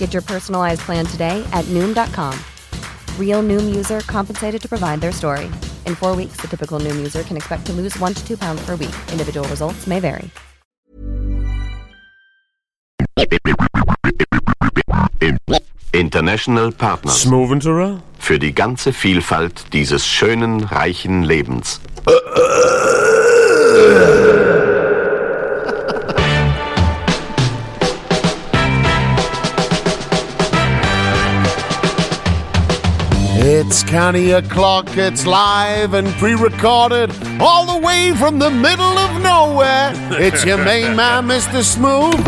Get your personalized plan today at Noom.com. Real Noom user compensated to provide their story. In four weeks, the typical Noom user can expect to lose one to two pounds per week. Individual results may vary. International Partners Smoventura? für die ganze Vielfalt dieses schönen, reichen Lebens. It's County O'Clock, it's live and pre recorded, all the way from the middle of nowhere. It's your main man, Mr. Smoove,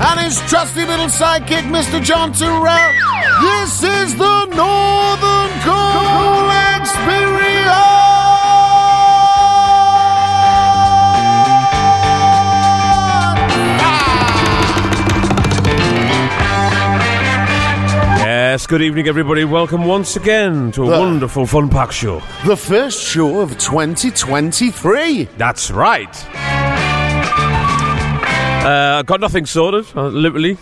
and his trusty little sidekick, Mr. John Turrell. This is the Northern Coal Yes, good evening, everybody. Welcome once again to a The- wonderful Fun Pack Show. The first show of 2023. That's right. Uh, got nothing sorted, uh, literally,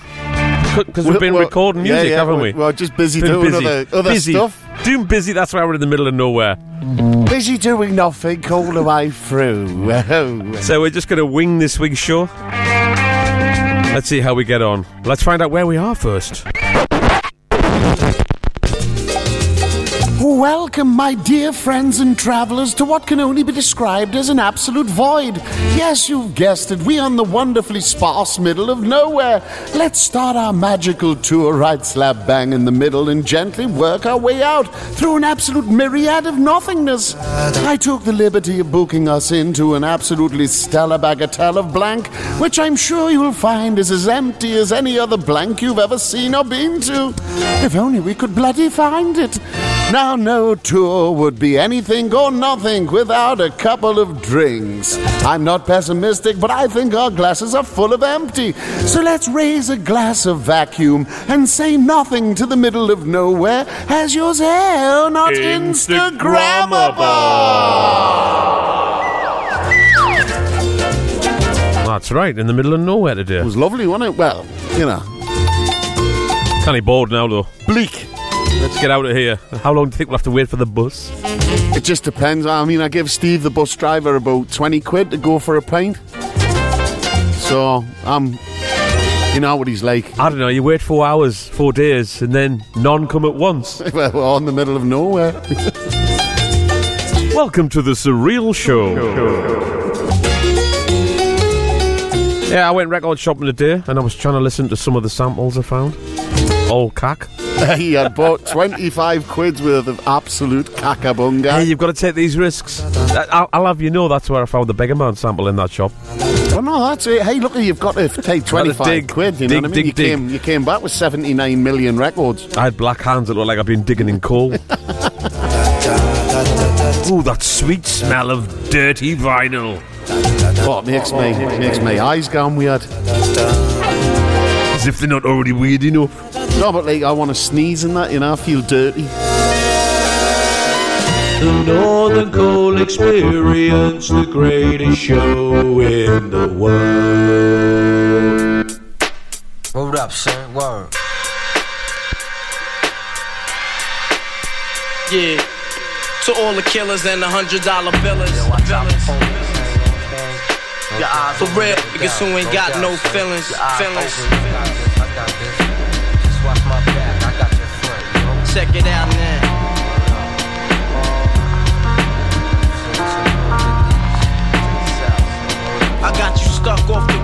because we've been Well, recording yeah, music, yeah, haven't we- we? We're just busy Been doing busy. other, other busy. stuff. Doing busy. That's why we're in the middle of nowhere. Busy doing nothing all the way through. So we're just going to wing this week's show. Let's see how we get on. Let's find out where we are first. Thank you. Welcome, my dear friends and travellers, to what can only be described as an absolute void. Yes, you've guessed it, we are in the wonderfully sparse middle of nowhere. Let's start our magical tour right slap bang in the middle and gently work our way out through an absolute myriad of nothingness. I took the liberty of booking us into an absolutely stellar bagatelle of blank, which I'm sure you'll find is as empty as any other blank you've ever seen or been to. If only we could bloody find it. Now, no tour would be anything or nothing without a couple of drinks. I'm not pessimistic, but I think our glasses are full of empty. So let's raise a glass of vacuum and say nothing to the middle of nowhere as yours hell not Instagrammable. That's right, in the middle of nowhere today. It was lovely, wasn't it? Well, you know, Kind of bored now, though. bleak. Let's get out of here. How long do you think we'll have to wait for the bus? It just depends. I mean, I give Steve, the bus driver, about 20 quid to go for a pint. So, I'm. um, you know what he's like. I don't know. You wait four hours, four days, and then none come at once. well, we're all in the middle of nowhere. Welcome to the Surreal Show. Yeah, I went record shopping today, and I was trying to listen to some of the samples I found. All cack. He had bought 25 quid's worth of absolute cackabunga. Hey, you've got to take these risks. I- I'll, I'll have you know that's where I found the Beggar Man sample in that shop. Well, no, that's it. Hey, look, you've got to take 25 dig, quid. You dig, know what I mean? dig, you. Came, you came back with 79 million records. I had black hands that looked like I've been digging in coal. Ooh, that sweet smell of dirty vinyl. It makes me, makes my eyes gone weird. As if they're not already weird enough. No, but like, I want to sneeze in that, you know, I feel dirty. The Northern Coal Experience, the greatest show in the world. Word up, son. Word. Yeah. To all the killers and the hundred dollar billers. For real, niggas who ain't got no feelings. Feelings. Check it out now. I got you stuck off the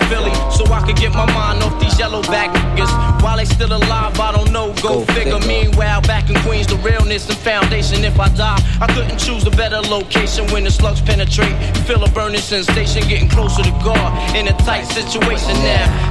Philly, so I could get my mind off these yellow back niggas. While they still alive, I don't know. Go, figure. Meanwhile, back in Queens, the realness and foundation. If I die, I couldn't choose a better location when the slugs penetrate. Feel a burning sensation, getting closer to God in a tight situation now.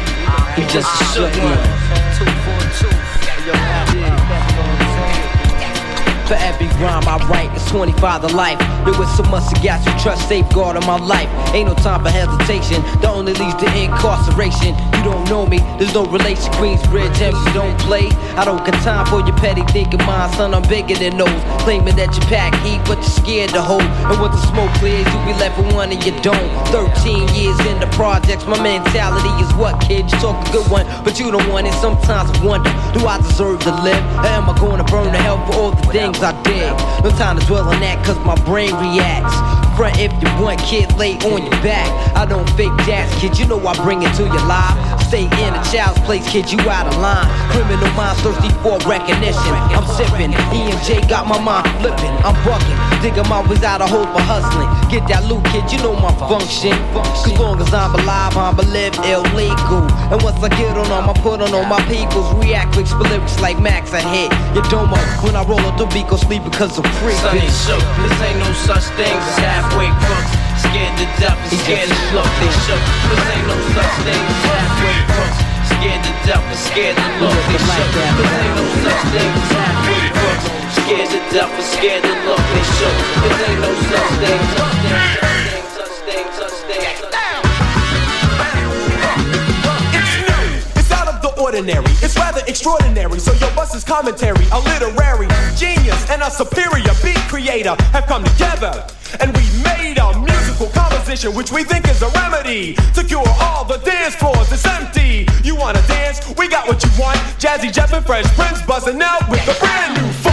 He just shook one. For every rhyme I write, it's 25 to life. There was so much I got you trust safeguard in my life. Ain't no time for hesitation. The only leads to incarceration. You don't know me, there's no relation. Queensbridge, and you don't play. I don't got time for your petty thinking, mind, son. I'm bigger than those. Claiming that you pack heat, but you're scared to hold. And when the smoke clears, you be left with one and you don't. 13 years in the projects, my mentality is what, kid? You talk a good one, but you don't want it. Sometimes I wonder, do I deserve to live? Or am I going to burn to hell for all the things I did? No time to dwell on that, cause my brain reacts. Front if you want, kid, lay on your back. I don't fake jazz, kid, you know I bring it to your life. Stay in a child's place, kid, you out of line. Criminal minds thirsty for recognition. I'm sipping, E&J got my mind flipping. I'm bucking, digging my ways out of hole for hustling. Get that loot, kid, you know my function. Cause long as I'm alive, I'm live illegal. And once I get on them, I put on all my peoples. React quick, lyrics like Max, I your domo. When I roll up the beat, go sleep because I'm free. Shook. This ain't no such thing as halfway crooks. Scared to death and scared to look. They shook. This ain't no such thing as halfway crooks. Scared to death and scared to look. They shook. This ain't no such thing as halfway crooks. Scared to death and scared to look. They shook. This ain't no such thing. Such thing. Such ordinary, it's rather extraordinary. So your bus commentary, a literary genius and a superior beat creator have come together. And we made a musical composition which we think is a remedy to cure all the dance floors that's empty. You wanna dance? We got what you want. Jazzy Jeff and Fresh Prince buzzing out with a brand new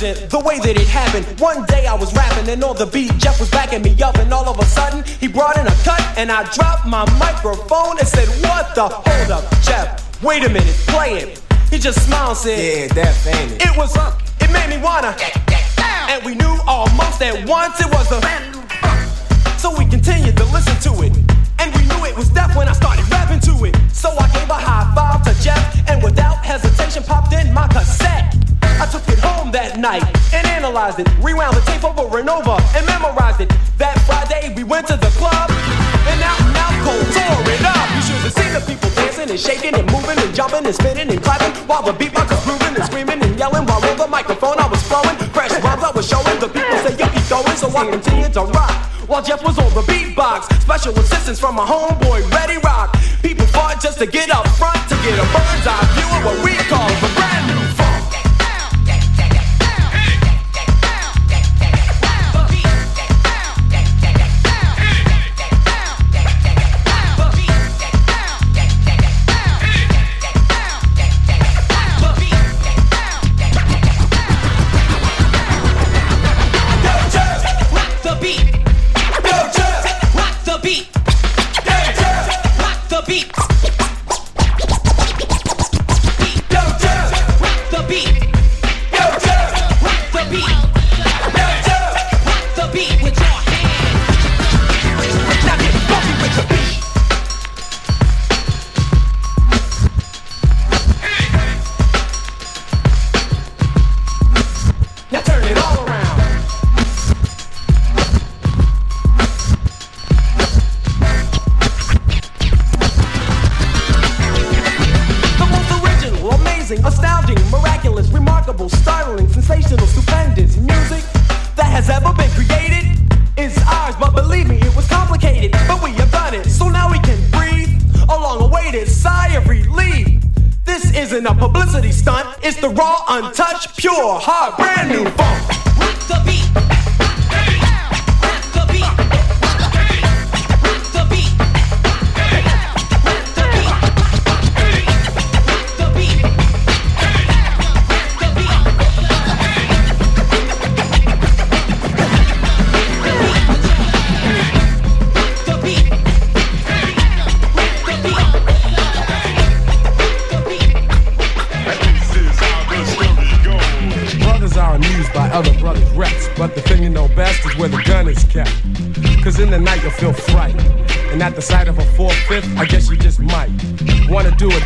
the way that it happened. One day I was rapping and on the beat, Jeff was backing me up, and all of a sudden he brought in a cut, and I dropped my microphone and said, What the? Hold up, Jeff, wait a minute, play it. He just smiled and said, Yeah, that famous. It was, it made me wanna. And we knew almost at once it was a. So we continued to listen to it. And we knew it was death when I started rapping to it. So I gave a high five to Jeff, and without hesitation popped in my cassette. I took it home that night and analyzed it, rewound the tape over and over, and memorized it. That Friday we went to the club, and out and out cold tore it up. You should have seen the people dancing and shaking and moving and jumping and spinning and clapping while the beatbox was grooving and screaming and yelling while on the microphone I was flowing. Fresh rhymes I was showing. The people say you keep going, so I continued to rock while Jeff was on the beatbox. Special assistance from my homeboy, Ready Rock. People fought just to get up front to get a bird's eye view of what we call the brand new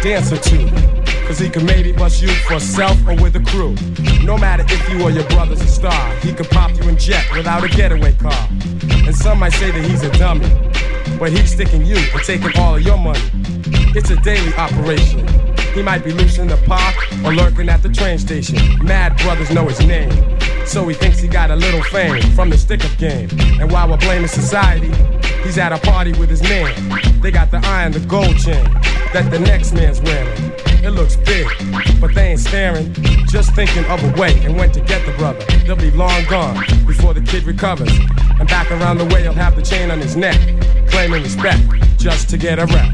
dance or two. Cause he can maybe bust you for self or with a crew. No matter if you or your brother's a star, he could pop you in jet without a getaway car. And some might say that he's a dummy, but he's sticking you and taking all of your money. It's a daily operation. He might be loose in the park or lurking at the train station. Mad brothers know his name. So he thinks he got a little fame from the stick up game. And while we're blaming society, he's at a party with his man. They got the eye and the gold chain that the next man's wearing. It looks big, but they ain't staring. Just thinking of a way and when to get the brother. They'll be long gone before the kid recovers. And back around the way, he'll have the chain on his neck, claiming respect just to get a rep.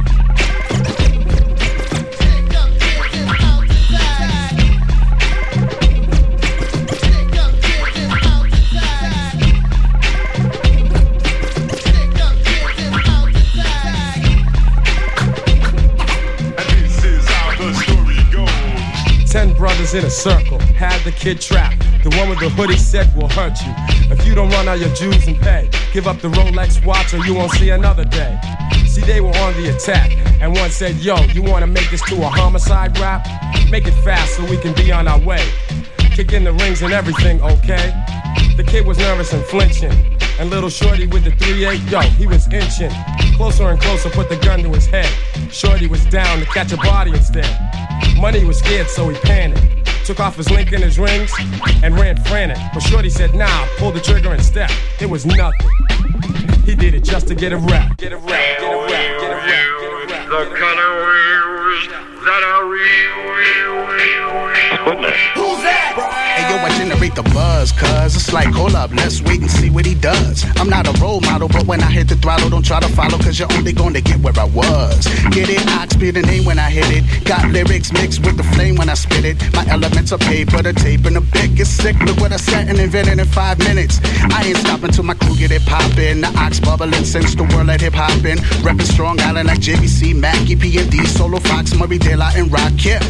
In a circle, had the kid trapped. The one with the hoodie said will hurt you. If you don't run out your dues and pay, give up the Rolex watch or you won't see another day. See, they were on the attack, and one said, Yo, you wanna make this to a homicide rap? Make it fast so we can be on our way. Kick in the rings and everything, okay? The kid was nervous and flinching. And little Shorty with the 3-8, yo, he was inching. Closer and closer, put the gun to his head. Shorty was down to catch a body instead. Money was scared, so he panicked. Took off his link and his rings and ran frantic. But Shorty said, nah, pull the trigger and step. It was nothing. He did it just to get a rap. Get a rap, get a rap, get a rap, get a rap. The colors that are real, real, real, real. Who's that? Yo, I generate the buzz, cuz it's like, hold up, let's wait and see what he does. I'm not a role model, but when I hit the throttle, don't try to follow, cause you're only gonna get where I was. Get it? Ox be the name when I hit it. Got lyrics mixed with the flame when I spit it. My elements are paper, the tape, and the bit gets sick. Look what I sat and invented in five minutes. I ain't stopping till my crew get it poppin'. The ox bubbling since the world at hip hop in. Reppin' Strong Island like JVC, Mackie, P&D, Solo Fox, Murray, Daylight, and Rock. Yeah.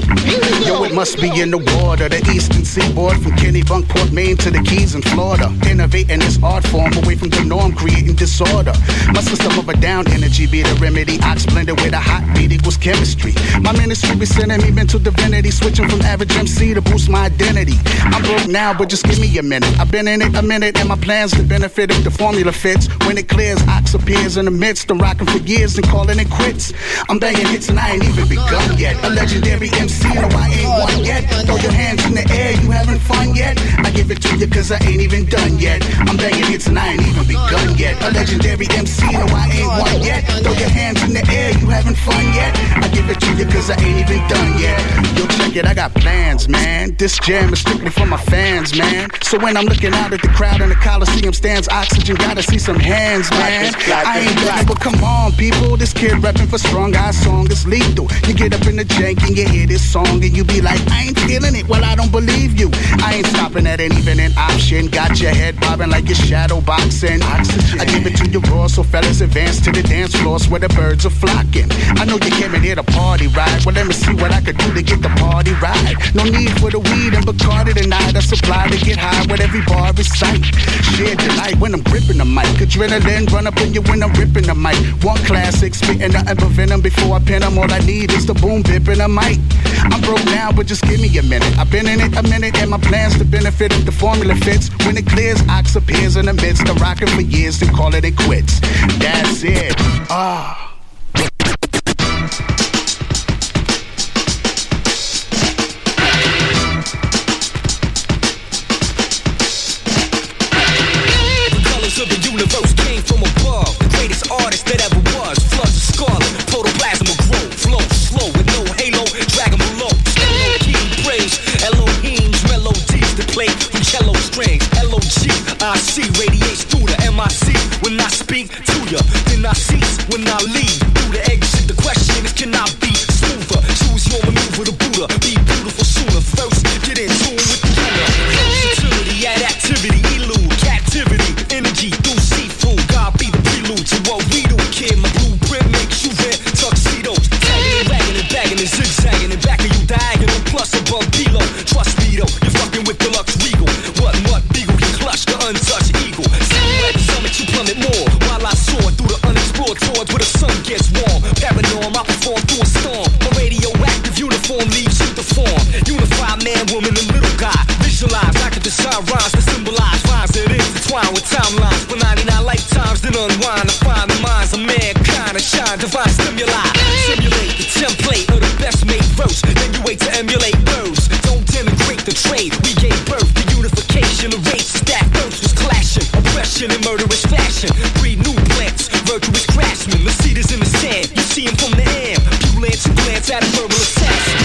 Yo, it must be in the water. The eastern seaboard from Kennebunkport, Maine to the Keys in Florida. Innovating this art form away from the norm, creating disorder. My system of a down energy be the remedy. Ox blended with a hot beat equals chemistry. My ministry be sending me mental divinity, switching from average MC to boost my identity. I'm broke now, but just give me a minute. I've been in it a minute, and my plans to benefit if the formula fits. When it clears, Ox appears in the midst. I'm rocking for years and calling it quits. I'm banging hits and I ain't even begun yet. A legendary MC, no, I ain't one yet. Throw your hands in the air, you having fun yet? I give it to you cause I ain't even done yet. I'm banging hits and I ain't even begun yet. A legendary MC, no, I ain't one yet. Throw your hands in the air, you having fun yet? I give it to you cause I ain't even done yet. Yo, check it, I got plans, man. This jam is strictly for my fans, man. So when I'm looking out at the crowd in the Coliseum stands, oxygen, gotta see some hands, man. I ain't ready, but come on, people. This kid rapping for Strong Eye Song is lethal. You get up in the jank and you hear this song and you be like, I ain't feeling it. Well, I don't believe you. I ain't stopping at an even an option. Got your head bobbing like you're shadow boxing. Oxygen. I give it to you raw, so fellas advance to the dance floors where the birds are flocking. I know you came in here to party, right? Well, let me see what I could do to get the party right. No need for the weed and Bacardi tonight. I supply to get high with every bar recite. Share delight when I'm gripping the mic. Adrenaline run up in you when I'm ripping the mic. One classic, spitting nothing but venom before I pin 'em. All I need is the boom bip and a mic. I'm broke now, but just give me a minute. I've been in it a minute, and my plans to benefit if the formula fits. When it clears, ox appears in the midst of rocking for years to call it it quits. That's it. Ah. See radiates through the MIC. When I speak to ya, then I cease. When I leave through the exit, the question is can I fashion. Breed new plants, virtuous craftsmen. The seed is in the sand. You see him from the air. You glance, you glance at a verbal assassin.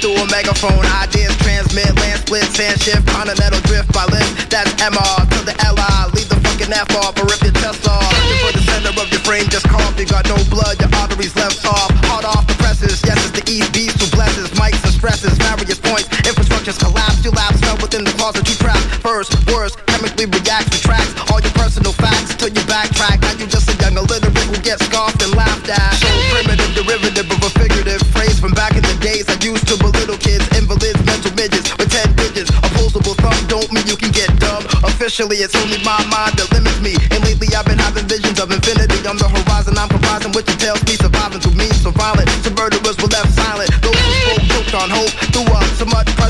Through a megaphone. Ideas transmit, land split, sand shift, continental drift by lift. That's MR to the LI. Leave the fucking F off or rip your Infrastructure's collapse. You lapse, fell within the closet you trap. First, worst, chemically reacts, retracts all your personal facts till you backtrack. Now you just a young illiterate who gets scoffed and laughed at. So primitive, derivative of a figurative phrase from back in the days I used to belittle kids, invalids, mental midgets with 10 digits. Opposable thumb don't mean you can get dumb. Officially, it's only my mind that limits me. And lately, I've been having visions of infinity on the horizon. I'm comprising which entails me surviving through means so violent. Murderers were left silent.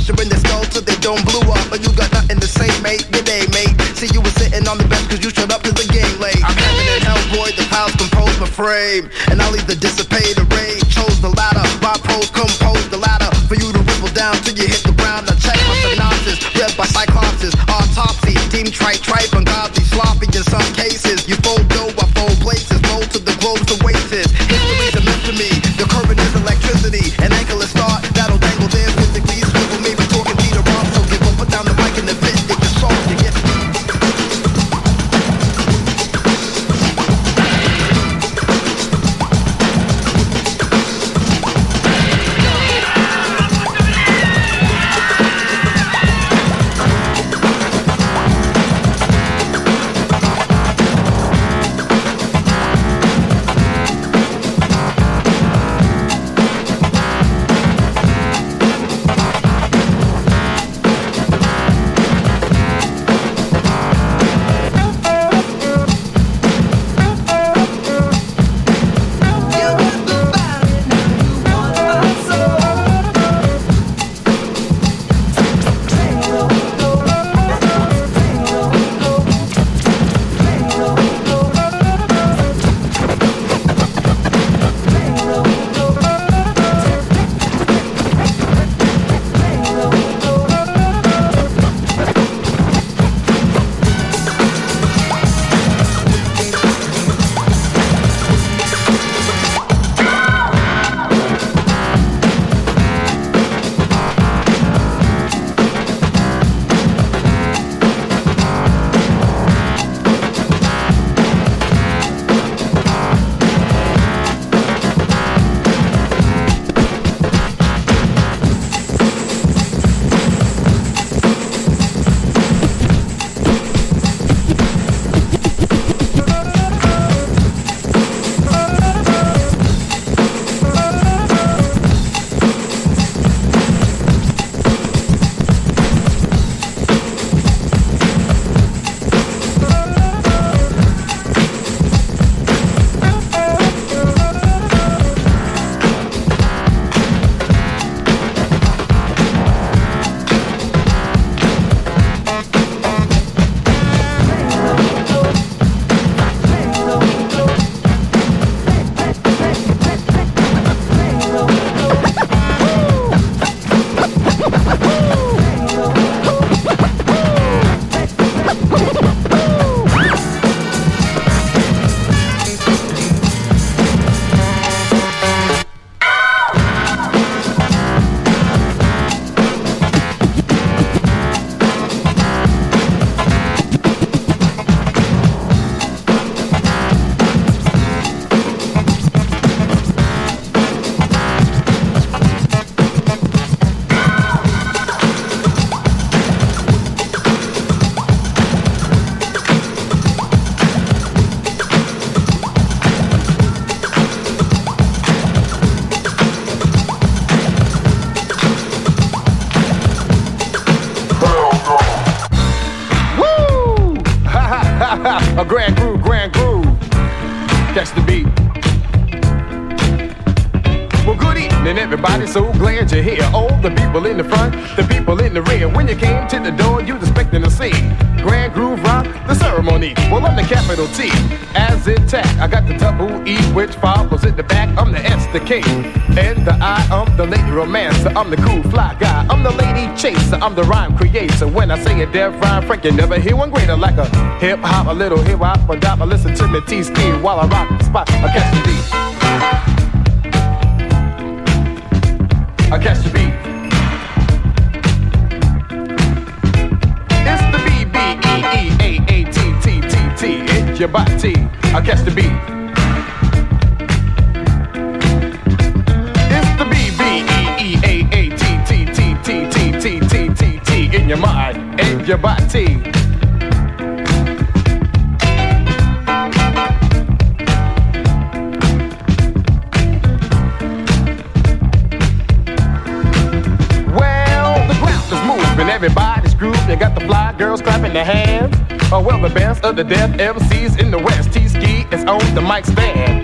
So in their skulls till they don't blew up. But you got nothing to say, mate. Good day, mate. See, you were sitting on the bench cause you showed up to the game late. I'm heaven and hell, boy. The piles compose my frame. And I'll either dissipate or rage. Chose the latter. My pros compose the ladder. For you to ripple down till you hit the ground. Now check my synopsis. Read by cyclopses. Autopsy. Team tripe, tripe, ungodly, sloppy in some cases. You I'm the cool fly guy. I'm the lady chaser. I'm the rhyme creator. When I say a def rhyme, Frank, you never hear one greater like a hip hop, a little hip hop, a dop. I listen to me T while I rock the spot. I catch the beat. I catch the beat. It's the B B E E A A T T T T. It's your body. I catch the beat. In your mind and your body. Well, the ground is moving, everybody's grooving. You got the fly girls clapping their hands. Oh, well, the best of the def MCs in the West. T-Ski is on the mic stand.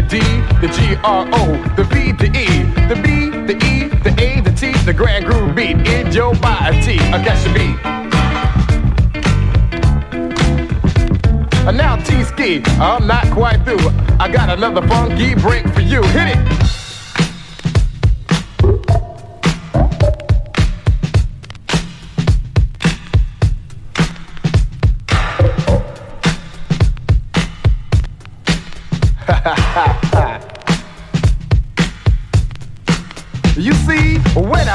the D, the G R O, the V, the E, the B, the E, the A, the T, the grand groove beat in your body. I catch the beat. And now T ski, I'm not quite through. I got another funky break for you. Hit it.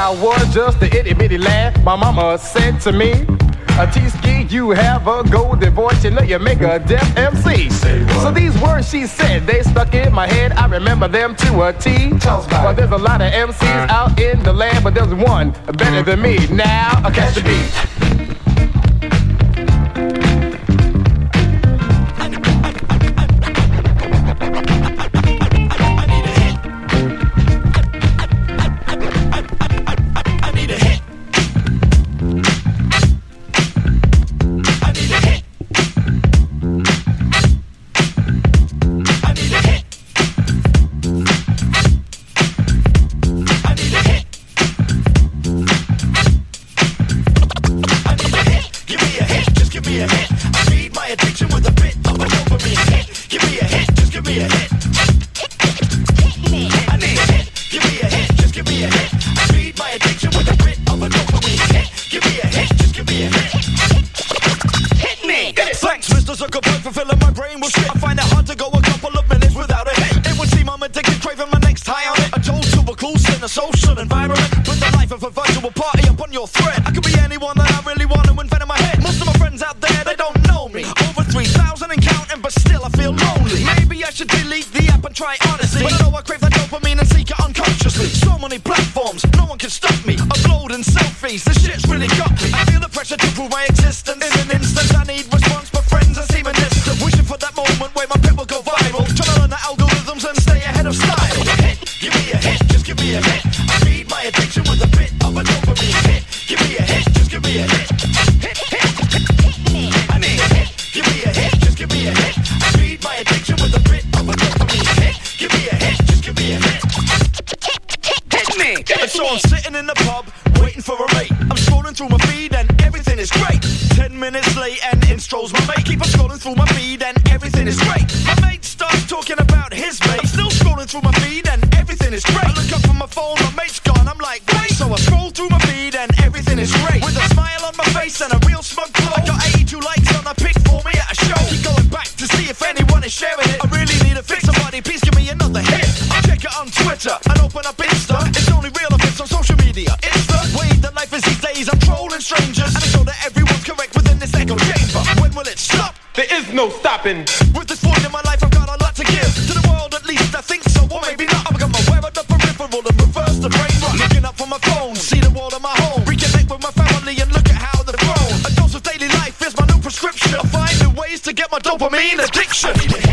I was just a itty bitty lad, my mama said to me, a T-ski, you have a golden voice, you know you make a def MC. So these words she said, they stuck in my head, I remember them to a T. Well, there's a lot of MCs out in the land, but there's one better than me. Now, I catch the beat. So I'm sitting in the pub, waiting for a mate. I'm scrolling through my feed and everything is great. Ten minutes late and in strolls my mate. Keep on scrolling through my feed and everything is great. My mate starts talking about his mate. I'm still scrolling through my feed and everything is great. I look up from my phone, my mate's gone. I'm like, wait. So I scroll through my feed and everything is great. With a smile on my face and a real no stopping. With this point in my life, I've got a lot to give to the world. At least I think so, or maybe not. I've got my wear of the peripheral and reverse the brain rot. Looking up from my phone, see the world of my home. Reconnect with my family and look at how they've grown. A dose of daily life is my new prescription. I find new ways to get my dopamine addiction.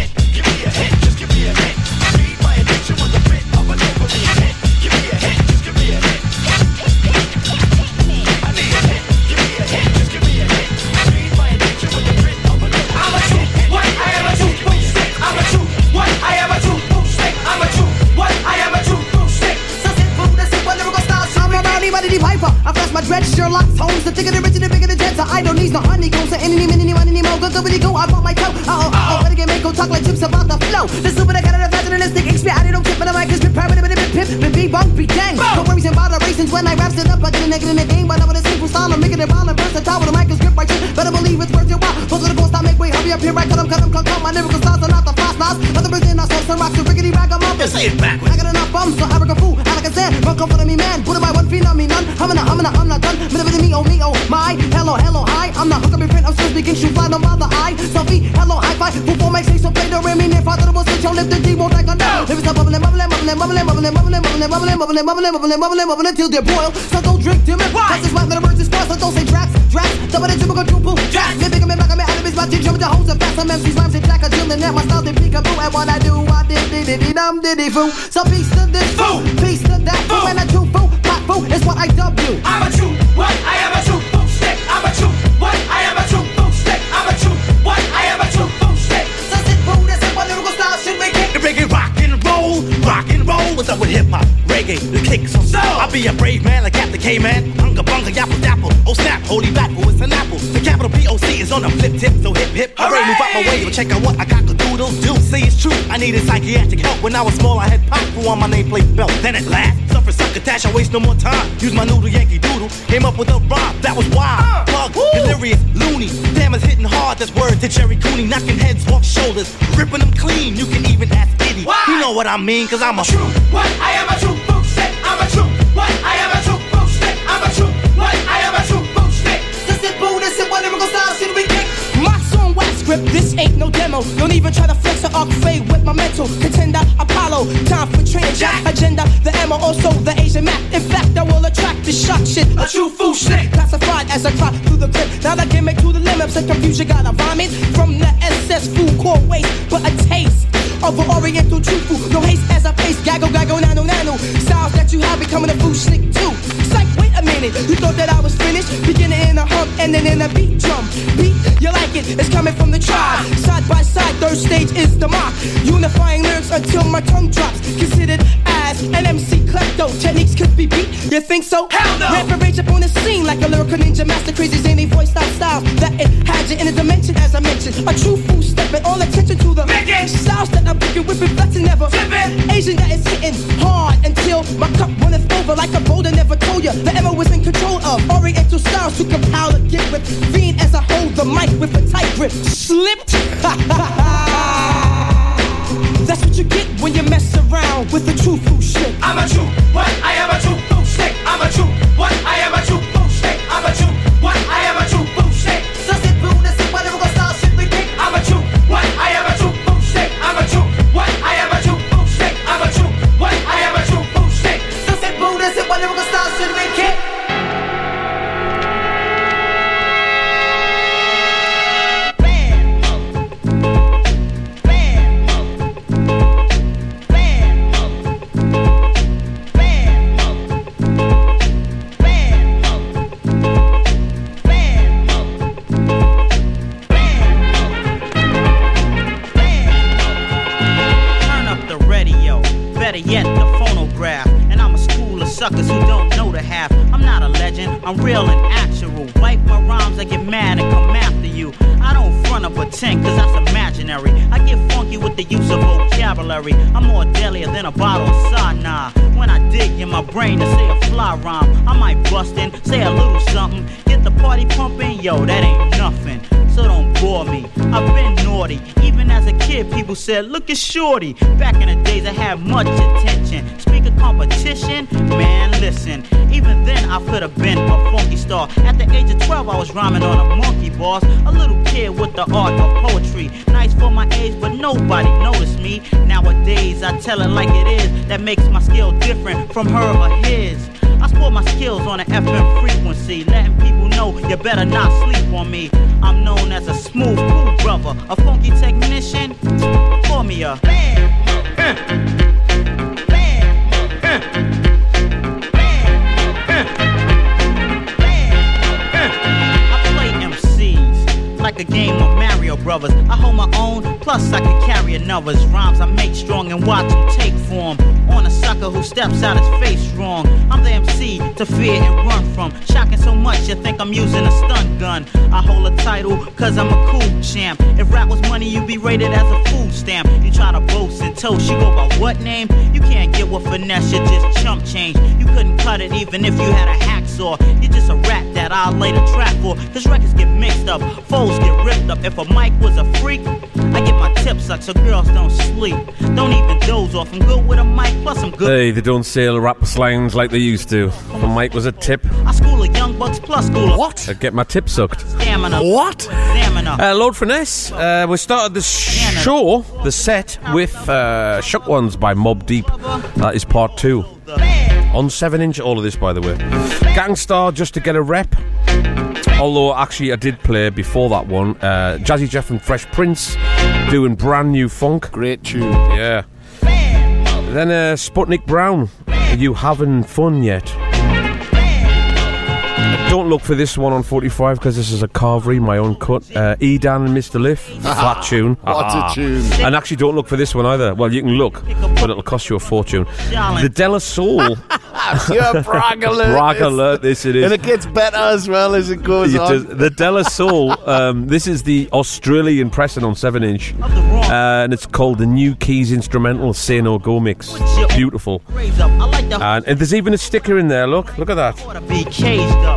your locks, homes, the the rich and the bigger the jets. I don't need no honeycombs or any minute more. Go, go, go. I want my toe. Uh oh, uh oh. Better get make go talk like chips about the flow. The super, the kind of the fashionistic expert. I don't tip, but I'm like, cause prepare, but a bit, pip, but be bunk, be dang. No worries and moderations when I raps it up. I get a nigga in the game, but I'm the simple style. I'm making it round and versatile with a mic and script right shit. Better believe it's worth your while. Go to the post, I make way. Hurry up here, I cut them, cut them, cut them. My lyrical styles are not the fast knives. Other version, I saw some rocks and rickety rag, I'm up. Yeah, say it backwards. I got enough bums, so I a fool. I like I said, run come for me, man. Put it by one feet on me, none. I'm in a, I'm in a, I'm not done. Middle of me, oh me, oh my. Hello, hello, hi. I'm not hooking me print, I'm still speaking, shoot fly, don't bother. I, selfie, hello, high five. For my so play the me, near father, the boss, switch, lift the D, won't like a no. If it's a bubbling, bubbling, bubbling, bubbling, bubbling, bubbling, bubbling, bubbling, bubbling, bubbling, bubbling, bubbling, bubbling, till they boil. So don't drink to me. Cause it's that the birds is fast, so don't say tracks, tracks. Double the triple, triple, jack. Me bigger, me back, me out of his body, jump the hoes and fast. Some MCs, rhymes, and jack, a chillin' at my style, they peekaboo. And what I do, I did, did, did, did, dum, did, did, foo. So peace to this, foo. Peace to that, foo. And a true foo, pop foo is what I dub you. I'm a true, what? I am a true hip hop? Reggae, the kicks on soul. I'll be a brave man like Captain K-Man. Hunga bunga, yapple dapple. Oh snap, holy battle, it's an apple. The capital P-O-C is on a flip tip, so hip hip. Hooray, move out my way, but check out what I got to doodle do. Say it's true, I needed psychiatric help. When I was small, I had pop foo on my nameplate belt. Then at last, suffer succotash, I waste no more time. Use my noodle Yankee doodle, came up with a rhyme that was wild. Uh, Plug, delirious, loony. Damn, it's hitting hard, that's word to Gerry Cooney. Knocking heads off shoulders, ripping them clean. You can even ask Diddy. You know what I mean, cause I'm a true. What? I am a true boom since the Buddha said, whatever goes down, should we kick? My song wax script, this ain't no demo. Don't even try to flex or arc fade with my mental. Contender, Apollo, time for training jack. Agenda, the ammo, also the Asian map. In fact, I will attract the shock shit. A true fool snake. Classified as a clock through the grip. Now that gimmick to the limits and confusion got a vomit from the SS food core waste. But a taste of an oriental true food. No haste as I pace. Gaggle, gaggle, nano, nano. Styles that you have becoming a food slick too. Psych, wait a minute. You thought that I was finished? Beginning in a hump then in a beat drum. Beat, you like it? It's coming from the tribe. Side by side, third stage is the mock. Unifying lyrics until my tongue drops. Considered as an MC klepto. Techniques could be beat. You think so? Hell no. Rapid rage up on the scene like a lyrical ninja master. Crazy zany voice style style that it had you in a dimension as I mentioned. A true fool stepping all attention to the Making. styles that I'm picking, whipping, flexing, never Flipping. Asian that is hitting hard until my cup runneth over like a boulder. Never told you the MO was in control of Oriental styles to compile a get with. Fiend as I hold the mic with a tight grip. Slipped. That's what you get when you mess around with the true fool oh, shit. I'm a true. What? I am a true vocabulary. I'm more deadlier than a bottle of Sana. When I dig in my brain to say a fly rhyme, I might bust in, say a little something. Get the party pumping, yo, that ain't nothing. So me. I've been naughty. Even as a kid, people said, look at Shorty. Back in the days, I had much attention. Speak of competition, man, listen. Even then, I could have been a funky star. At the age of 12, I was rhyming on a monkey boss. A little kid with the art of poetry. Nice for my age, but nobody noticed me. Nowadays, I tell it like it is. That makes my skill different from her or his. I sport my skills on an FM frequency, letting people know you better not sleep on me. I'm known as a smooth, cool brother, a funky technician. Call me a. I a game of Mario Brothers. I hold my own, plus I can carry another's rhymes. I make strong and watch them take form. On a sucker who steps out his face wrong. I'm the MC to fear and run from. Shocking so much you think I'm using a stun gun. I hold a title cause I'm a cool champ. If rap was money, you'd be rated as a food stamp. You try to boast and toast, you go by what name? You can't get with finesse, you just chump change. You couldn't cut it even if you had a hacksaw. You're just a rat that I'll lay the trap for. Cause records get mixed up, foes get ripped up. If a mic was a freak, I get my tip sucked so girls don't sleep. Don't even doze off. I'm good with a mic, plus I'm good. Hey, they don't sell rap slangs like they used to. A mic was a tip. I school of young bucks plus school of what? I'd get my tip sucked. Stamina. What? Stamina. Uh, Lord Finesse, uh, we started the show, the set, with uh, Shook Ones by Mobb Deep. That is part two. On 7 inch, all of this, by the way. Gang Starr, just to get a rep. Although, actually, I did play before that one. Uh, Jazzy Jeff and Fresh Prince doing brand new funk. Great tune. Yeah. Then uh, Sputnik Brown. Are you having fun yet? Don't look for this one on 45 because this is a carvery, my own cut. Uh, Edan and Mr. Lif, flat tune. What a Ah. tune. And actually, don't look for this one either. Well, you can look, but it'll cost you a fortune. The De La Soul. Pure brag alert. Brag this. alert, this it is. And it gets better as well as it goes It on. does- the De La Soul. Um, this is the Australian pressing on seven inch, uh, and it's called the New Keys Instrumental Say No Go mix. Beautiful. Raise up. I like the And, and there's even a sticker in there. Look, look at that.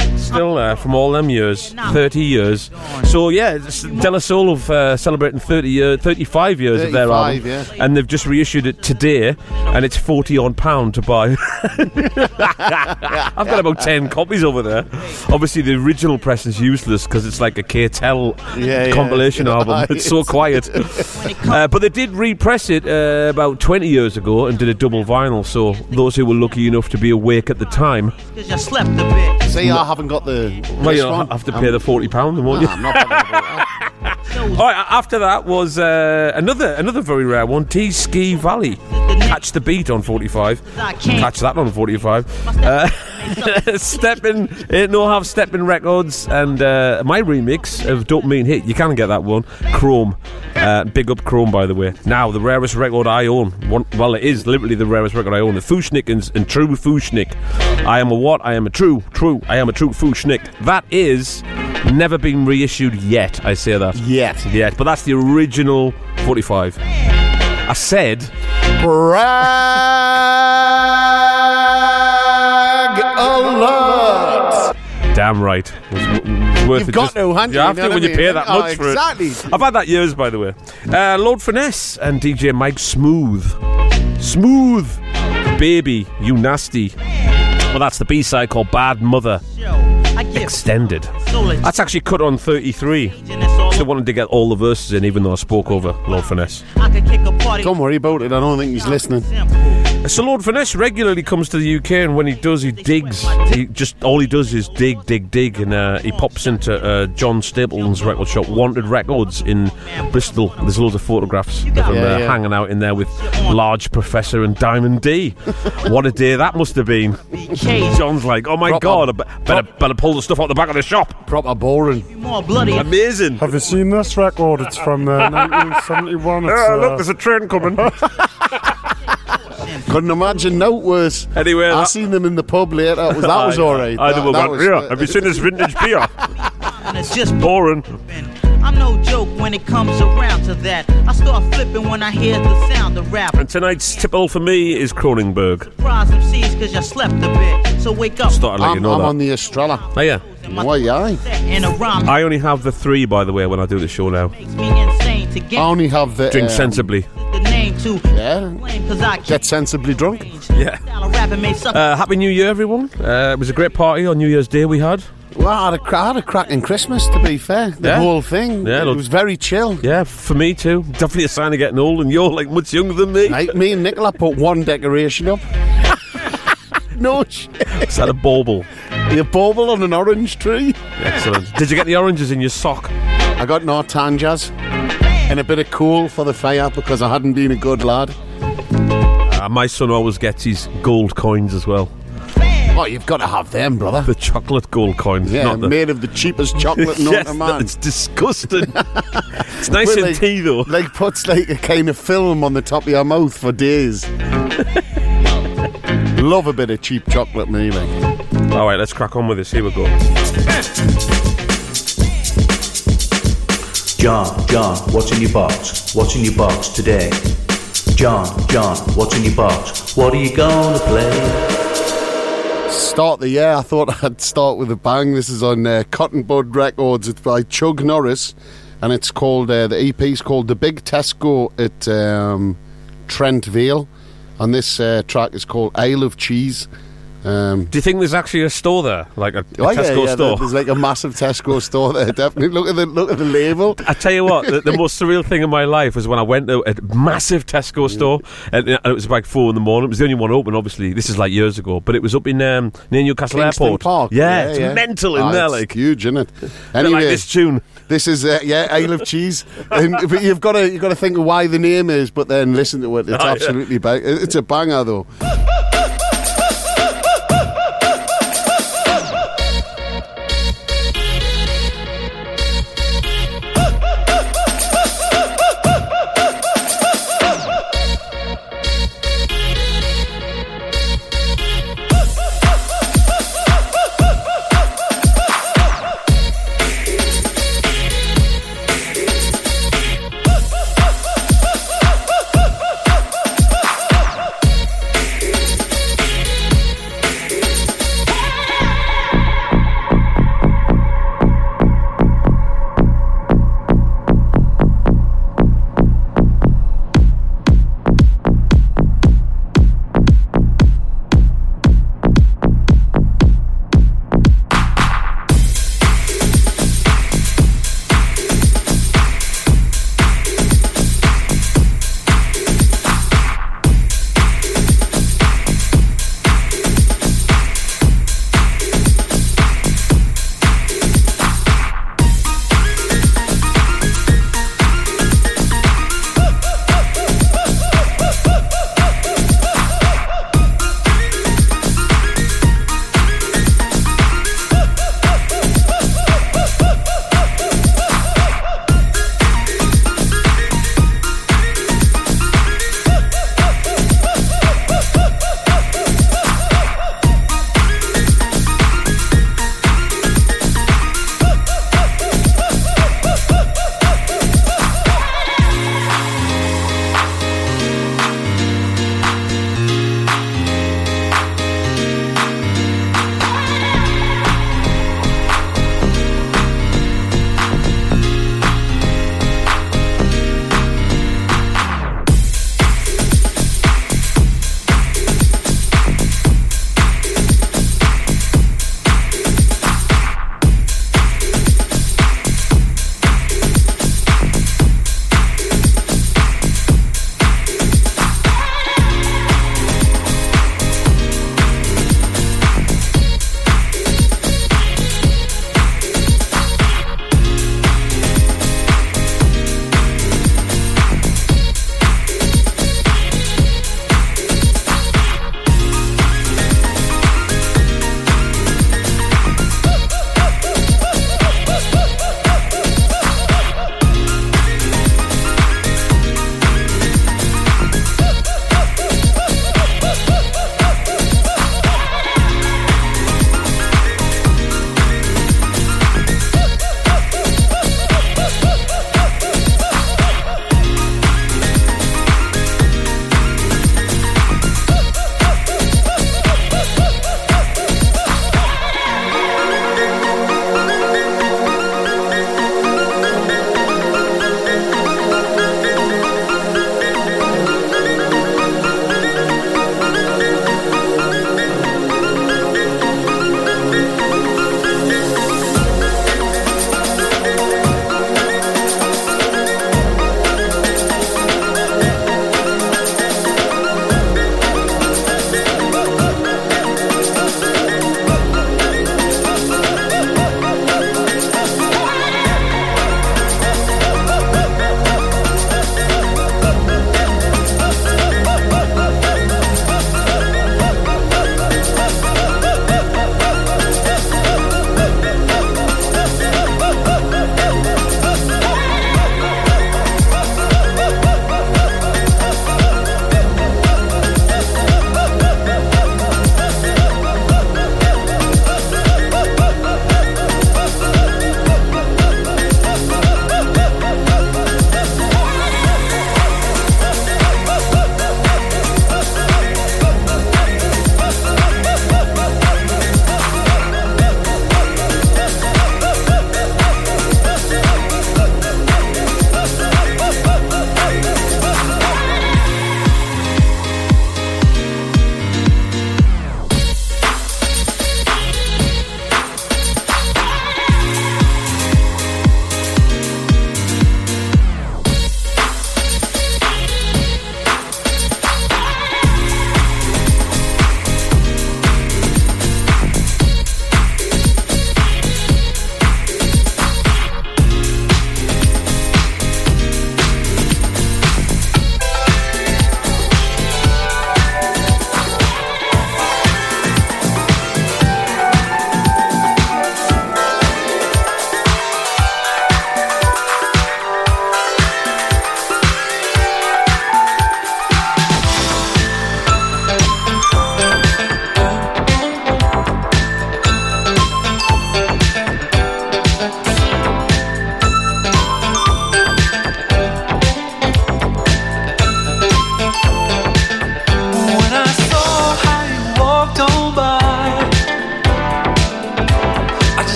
To be caged up. Still there from all them years, 30 years. So yeah, it's De La Soul of uh, celebrating 30 year, 35 years of their 35, album, yeah. and they've just reissued it today, and it's 40 on pound to buy. I've got about 10 copies over there. Obviously, the original press is useless because it's like a K-Tel Yeah, yeah, compilation yeah. album. It's so quiet. uh, but they did repress it uh, about 20 years ago and did a double vinyl. So those who were lucky enough to be awake at the time, you slept a bit. See, I haven't got the. well, you'll one. have to Um, pay the 40 pound, won't you? All right, after that was uh, another another very rare one, T Ski Valley. Catch the beat on 45. Catch that on 45. Uh, stepping, no half stepping records, and uh, my remix of Don't Mean Hit. You can get that one. Chrome. Uh, big up Chrome, by the way. Now, the rarest record I own. One, well, it is literally the rarest record I own. The Fu-Schnickens and True Fuschnick. I am a what? I am a true, true. I am a true Fuschnick. That is never been reissued yet. I say that. Yet. Yet. But that's the original 45. I said. Brag alert. Damn right. It was, it was worth You've it got just- to, haven't you? You have to know when what you I pay mean? that Oh, much for exactly. it. I've had that years, by the way. Uh, Lord Finesse and DJ Mike Smooth. Smooth. Baby, you nasty. Well, that's the B side called Bad Mother. I give Extended. That's actually cut on 33. Still wanted to get all the verses in, even though I spoke over Lord Finesse. I could kick a party. Don't worry about it. I don't think he's listening. So Lord Finesse regularly comes to the UK, and when he does, he digs. He just all he does is dig, dig, dig, and uh, he pops into uh, John Stapleton's record shop, Wanted Records in Bristol. There's loads of photographs of him uh, yeah. hanging out in there with Large Professor and Diamond D. what a day that must have been! John's like, oh my Proper- god, I be- better better pull the stuff out the back of the shop. Proper boring. More bloody. Amazing. Have you seen this record? It's from uh, 1971. It's, Ah, uh, look, there's a train coming. Couldn't imagine no worse. Anyway, I that- seen them in the pub later. That was, that was all right. I That- know that about was- beer. Have you seen this vintage beer? And it's just Boring. I'm no joke when it comes around to that. I start flipping when I hear the sound of rap. And tonight's tipple for me is Kronenbourg. Surprise MCs cause you slept a bit. So wake up. Started letting I'm, you know I'm on the Estrella. Oh yeah. Why, yeah. In a rhyme I only have the three, by the way, when I do the show now. makes me insane to I only have the. Drink um, sensibly. the name to Yeah. claim cause I Get sensibly drunk. Yeah. style of rapping may suck. Uh, Happy New Year, everyone. Uh, it was a great party on New Year's Day we had. Well, I had, a, had a cracking Christmas, to be fair. The Yeah. whole thing. Yeah, it look- was very chill. Yeah, for me too. Definitely a sign of getting old, and you're like much younger than me. Right, me and Nicola put one decoration up. no shit. Is that a bauble? You bauble on an orange tree. Excellent. Did you get the oranges in your sock? I got no tanjas and a bit of coal for the fire because I hadn't been a good lad. Uh, my son always gets his gold coins as well. Oh, you've got to have them, brother. The chocolate gold coins. Yeah, not the... made of the cheapest chocolate known yes, to man. It's disgusting. it's nice Well, and like- tea though. Like puts like a kind of film on the top of your mouth for days. Love a bit of cheap chocolate, me. Like. All right, let's crack on with this. Here we go. John, John, what's in your box? What's in your box today? John, John, what's in your box? What are you gonna play? Start the year. I thought I'd start with a bang. This is on uh, Cotton Bud Records. It's by Chug Norris, and it's called uh, the EP's called the Big Tesco at um, Trent Vale, and this uh, track is called Isle of Cheese. Um, Do you think there's actually a store there, like a, a oh, Tesco yeah, store? There's like a massive Tesco store there. Definitely look at the look at the label. I tell you what, the, the most surreal thing in my life was when I went to a massive Tesco store, and, and it was like four in the morning. It was the only one open, obviously. This is like years ago, but it was up in um, near Newcastle Kingston Airport. Park. Yeah, it's mental in Ah, there, it's like. huge, isn't it? Anyway, like this tune. This is uh, yeah, Isle of Cheese, and, but you've got to you've got to think of why the name is, but then listen to it. It's Oh, yeah. absolutely bang. It's a banger though.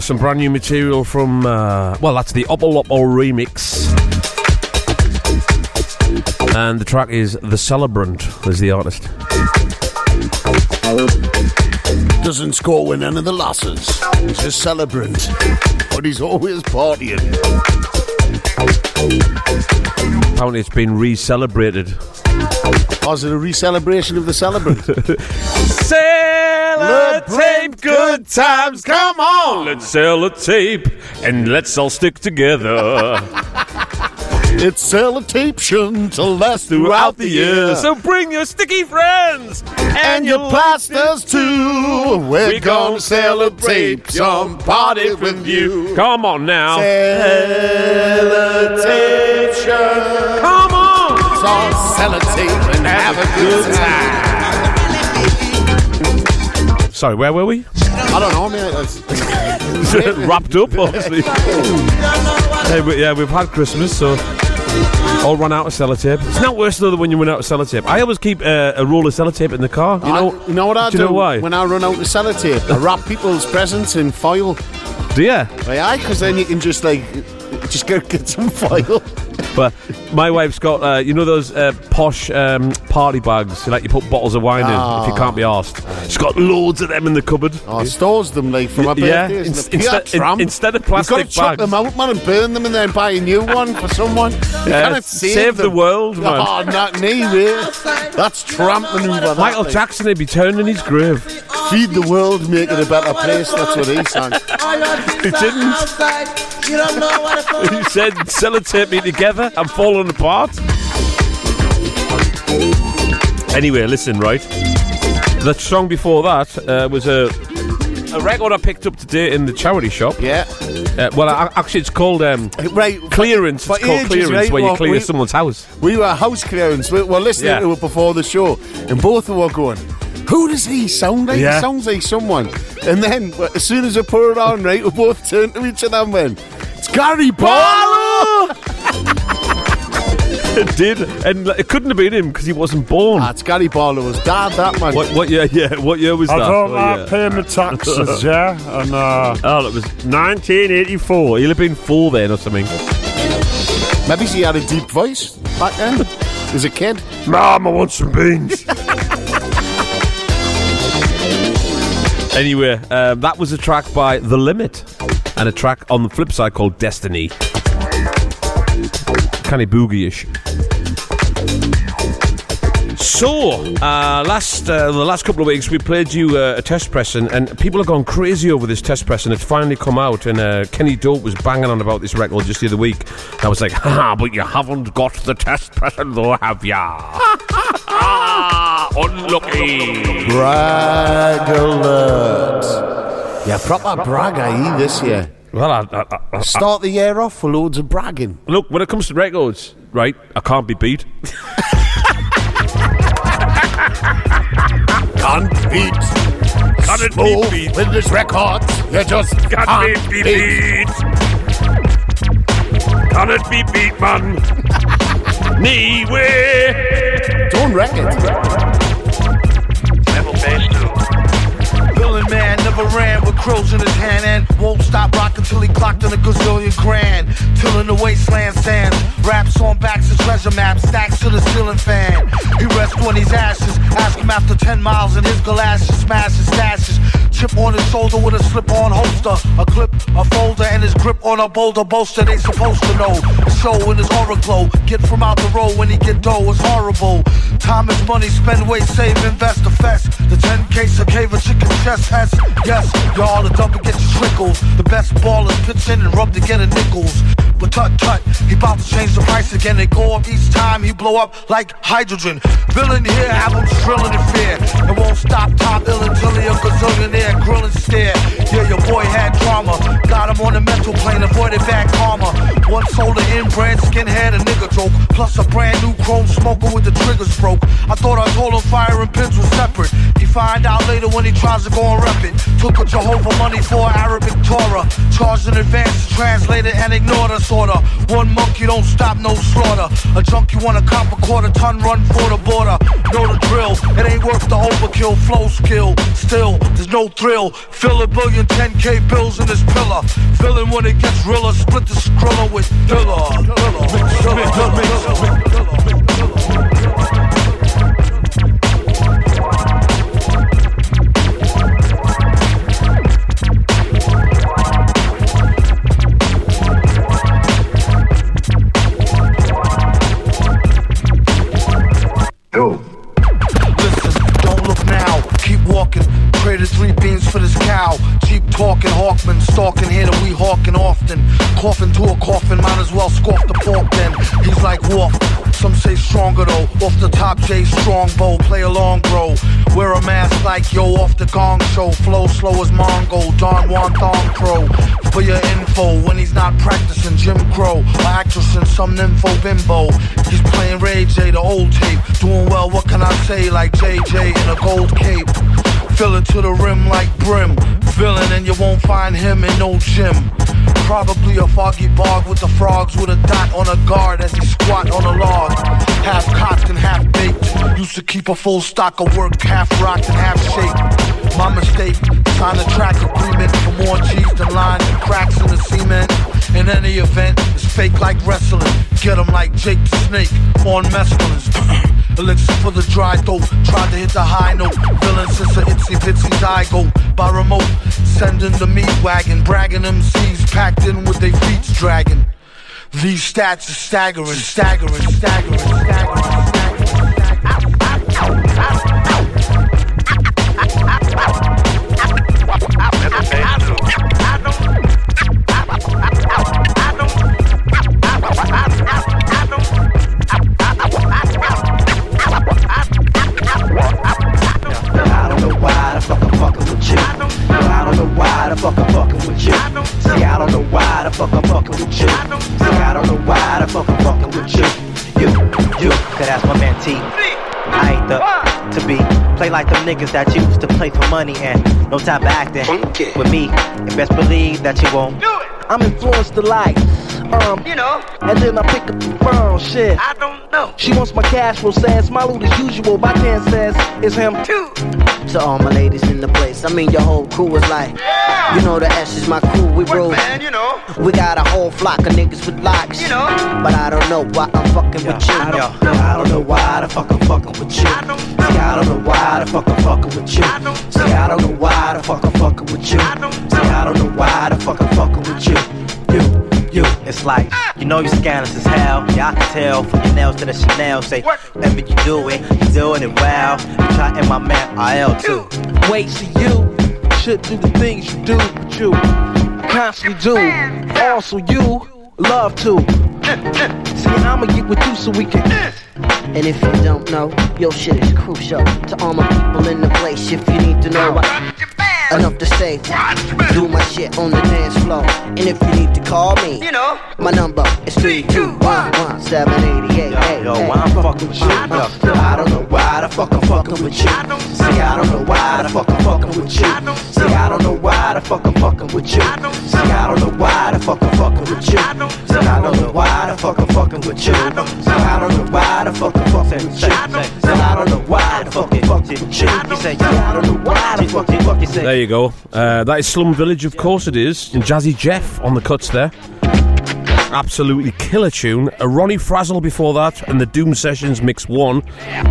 There some brand new material from, uh, well, that's the Oppo Oppo remix. And the track is The Celebrant, is the artist. Doesn't score with none of the losses. He's a celebrant, but he's always partying. Apparently, it's been re celebrated. Was it a re-celebration of the celebrant? Celebrate good times, come on! Let's sell a tape and let's all stick together. it's sellotation to last throughout the year. So bring your sticky friends and your plasters too. We're gonna celebrate some party with you. Come on now. Cellotation. Come on. So sellotape and have a good time. Sorry, where were we? I don't know, man. It's- Wrapped up, obviously. hey, we, yeah, we've had Christmas, so all run out of sellotape. It's not worse though than when you run out of sellotape. I always keep uh, a roll of sellotape in the car. You know, I- you know what I do? do? You know why? When I run out of sellotape, I wrap people's presents in foil. Do you? Aye, because then you can just like just go get some foil. But my wife's got, uh, you know, those uh, posh um, party bags, like you put bottles of wine in if you can't be asked. She's got loads of them in the cupboard. Oh, stores them like for my Yeah, and the pure instead- in- instead of You've got plastic to chuck bags. them out, man, and burn them, and then buy a new one for someone. You Yeah, cannot save, save the them. world, man. Oh, not me, way. That's tramp maneuver. that, Michael. Jackson would be turning his grave. Feed the world, make it a better place. That's what he sang. He didn't. You don't know what it's He said, sellotape me together. I'm falling apart. Anyway, listen, right? The song before that uh, was a a record I picked up today in the charity shop. Yeah. Uh, well, I, actually, it's called um, right clearance. It's called ages, clearance, right, where you well, clear we- someone's house. We were house clearance. We were listening Yeah. to it before the show, and both of us were going, Who does he sound like? Yeah. He sounds like someone. And then, as soon as I put it on, right, we both turned to each other and went, It's Gary Barlow! It did, and it couldn't have been him because he wasn't born. That's Gary Barlow's dad, that man. What, what year? Yeah, what year was I that? don't What like year? paying my taxes, yeah, and uh, Oh, it was 1984. He'll have been four then or something. Maybe he had a deep voice back then as a kid. Mom, I want some beans. anyway, um, that was a track by The Limit, and a track on the flip side called Destiny. Kind of boogie-ish. So, uh, last uh, the last couple of weeks we played you uh, a test press, and, and people have gone crazy over this test press, and it's finally come out. And uh, Kenny Dope was banging on about this record just the other week. I was like, "Ha, but you haven't got the test press, though, have ya? Unlucky." Brag alert. Yeah, proper brag, eh, this year. Well, I, I, I, I- Start the year off with loads of bragging. look when it comes to records, right? I can't be beat. Can't beat. Can't it Smooth be beat? with this record. You just Can't can't be beat. beat. Can it be beat, man? Me way. Don't wreck it. Never ran with crows in his hand and won't stop rocking till he clocked in a gazillion grand. Till in the wasteland sands, raps on backs of treasure maps, stacks to the ceiling fan. He rests on he's ashes. Ask him after 10 miles in his galoshes, smash his stashes. Chip on his shoulder with a slip on holster. A clip, a folder, and his grip on a boulder bolster. They supposed to know. Show in his aura glow. Get from out the road when he get dough. It's horrible. Time is money, spend, wait, save, invest, the fest. The 10 case of cave, a chicken chest has. Yes, y'all, the double get your trickles. The best ballers pitch in and rub together nickels. But tut tut, he bout to change the price again. They go up each time, he blow up like hydrogen. Villain here, have him drilling in fear. It won't stop top ill until he a gazillionaire, grilling stare. Yeah, your boy had drama. Got him on the mental plane, avoided bad karma. One sold the inbred, skinhead, a nigga joke. plus a brand new chrome smoker with the triggers broke. I thought I told him fire and pins was separate. He find out later when he tries to go and rep it. Took a Jehovah money for Arabic Torah. Charged in advance, translated and ignored us order. One monkey don't stop, no slaughter. A junkie want a cop a quarter ton run for the border. Know the drill, it ain't worth the overkill. Flow skill, still, there's no Fill a billion 10k bills in this pillar. Feeling when it gets realer, split the skrilla with Traded three beans for this cow. Cheap talking, Hawkman, stalking here that we hawking often. Coughing to a coffin, might as well scoff the pork then. He's like Wolf. Some say stronger though. Off the top, Jay Strongbow, play along, bro. Wear a mask like yo off the gong show. Flow slow as Mongo, Don Juan Thong Pro. For your info, when he's not practicing Jim Crow, or actress in some nympho bimbo. He's playing Ray J, the old tape. Doing well, what can I say? Like JJ in a gold cape. Filling to the rim like brim. Villain, and you won't find him in no gym. Probably a foggy bog with the frogs with a dot on a guard as he squat on a log. Half cocked and half baked. Used to keep a full stock of work, half rocked and half shaped. My mistake, sign a track agreement for more cheese than lines and cracks in the cement. In any event, it's fake like wrestling. Get 'em like Jake the Snake on mescaline. Elixir for the dry throat. Tried to hit the high note. Villain since a itsy bitsy zygote. By remote, sending the meat wagon. Bragging MCs packed in with their feet dragging. These stats are staggering, staggering, staggering, staggering. I Play like them niggas that used to play for money and no time for acting with me. And best believe that you won't. Do it. I'm influenced to like, um, you know, and then I pick up the phone, shit. I don't know. She wants my cash flow says my loot as usual. My ten says it's him too. To all my ladies in the place, I mean your whole crew is like, you know the S is my crew, we roll. you know. We got a whole flock of niggas with locks, you know. But I don't know why I'm fucking with you. I don't, I don't know why the fuck I'm fucking with you. See, I don't know why the fuck I'm fucking with you. See, I don't know why the fuck I'm fucking with you. See, I don't know why the fuck I'm fucking with you. You, you. It's like, you know you're scandalous as hell. Yeah, I can tell from your nails to the Chanel. Say, whatever you do it, you doing it well. You try and my man IL too. Wait, see you should do the things you do, but you constantly do. Also, you love to. See, I'ma get with you so we can. And if you don't know, your shit is crucial to all my people in the place. If you need to know, I, enough to say, do my shit on the dance floor. And if you need to call me, you know, my number is three two one one seven eighty eight. Yo, why I'm fucking with you? Yo, I don't know why the fuck I'm fucking with you. See, I don't know why the fuck I'm fucking with you. See, I don't know why the fuck I'm fucking with you. See, I don't know why the fuck I'm fucking with you. See, I don't know why the fuck I'm fucking with you. See, I don't know why the fuck I'm fucking with you. See, I don't know why the fuck I'm fucking with you. He said, I don't know why the fuck I'm fucking with you. There you go. Uh, that is Slum Village, of course it is. And Jazzy Jeff on the cuts there. Absolutely killer tune. A Ronnie Frazzle before that, and the Doom Sessions Mix 1.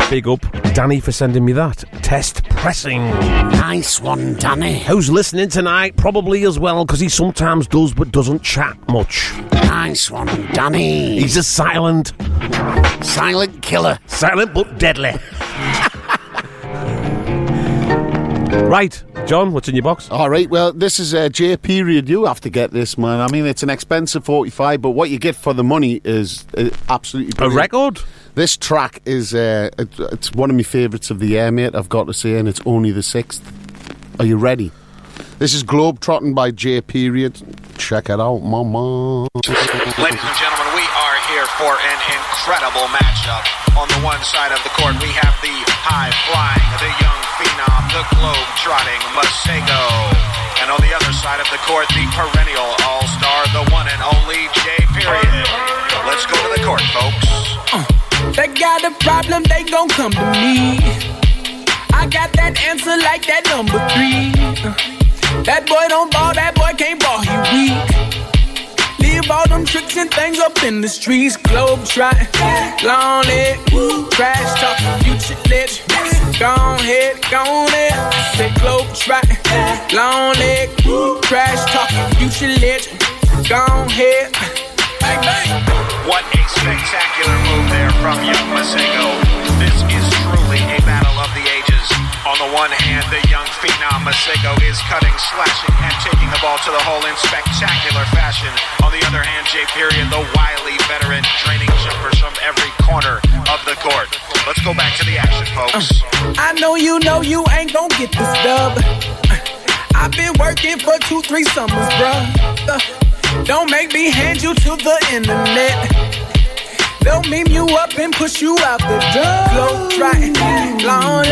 Big up, Danny, for sending me that. Test pressing. Nice one, Danny. Who's listening tonight? Probably as well, because he sometimes does but doesn't chat much. Nice one, Danny. He's a silent. Silent killer. Silent but deadly. right, John, what's in your box? All right, well, this is a J period. You have to get this, man. I mean, it's an expensive 45, but what you get for the money is uh, absolutely A record? This track is uh, it, it's one of my favourites of the year, mate. I've got to say, and it's only the sixth. Are you ready? This is Globetrotting by J Period. Check it out, mama. Ladies and gentlemen, we are here for an incredible matchup. On the one side of the court, we have the high flying, the young phenom, the globe trotting Masego. And on the other side of the court, the perennial all star, the one and only J. Period. Let's go to the court, folks. They got a problem, they gon' come to me. I got that answer like that number three. Uh, That boy don't ball, that boy can't ball, he weak. Leave all them tricks and things up in the streets. Globe trotting, long leg, trash talking, future Gone head, gone head. Say globe trotting, long leg, trash talking, future legend. Gone head, bang bang. What a spectacular move there from young Masego. This is On the one hand, the young phenom Masego is cutting, slashing, and taking the ball to the hole in spectacular fashion. On the other hand, J. Period, the wily veteran, draining jumpers from every corner of the court. Let's go back to the action, folks. I know you know you ain't gonna get this dub. I've been working for two, three summers, bruh. Uh, Don't make me hand you to the internet. They'll meme you up and push you out the door. Globe trotting, long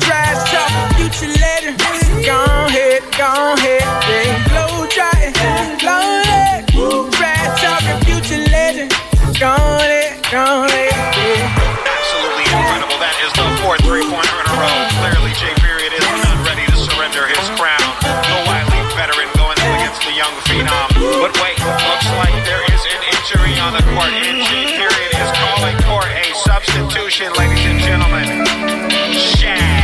trash talk, future letter. Go ahead, go ahead, yeah. Globe trotting, long leg, trash talk, future legend. Go ahead, go ahead, yeah. Absolutely incredible. That is the fourth three-pointer in a row. Clearly, J. Period is not ready to surrender his crown. The wily veteran going up against the young phenom. On the court, J. Period is calling for a substitution, ladies and gentlemen. Shaq.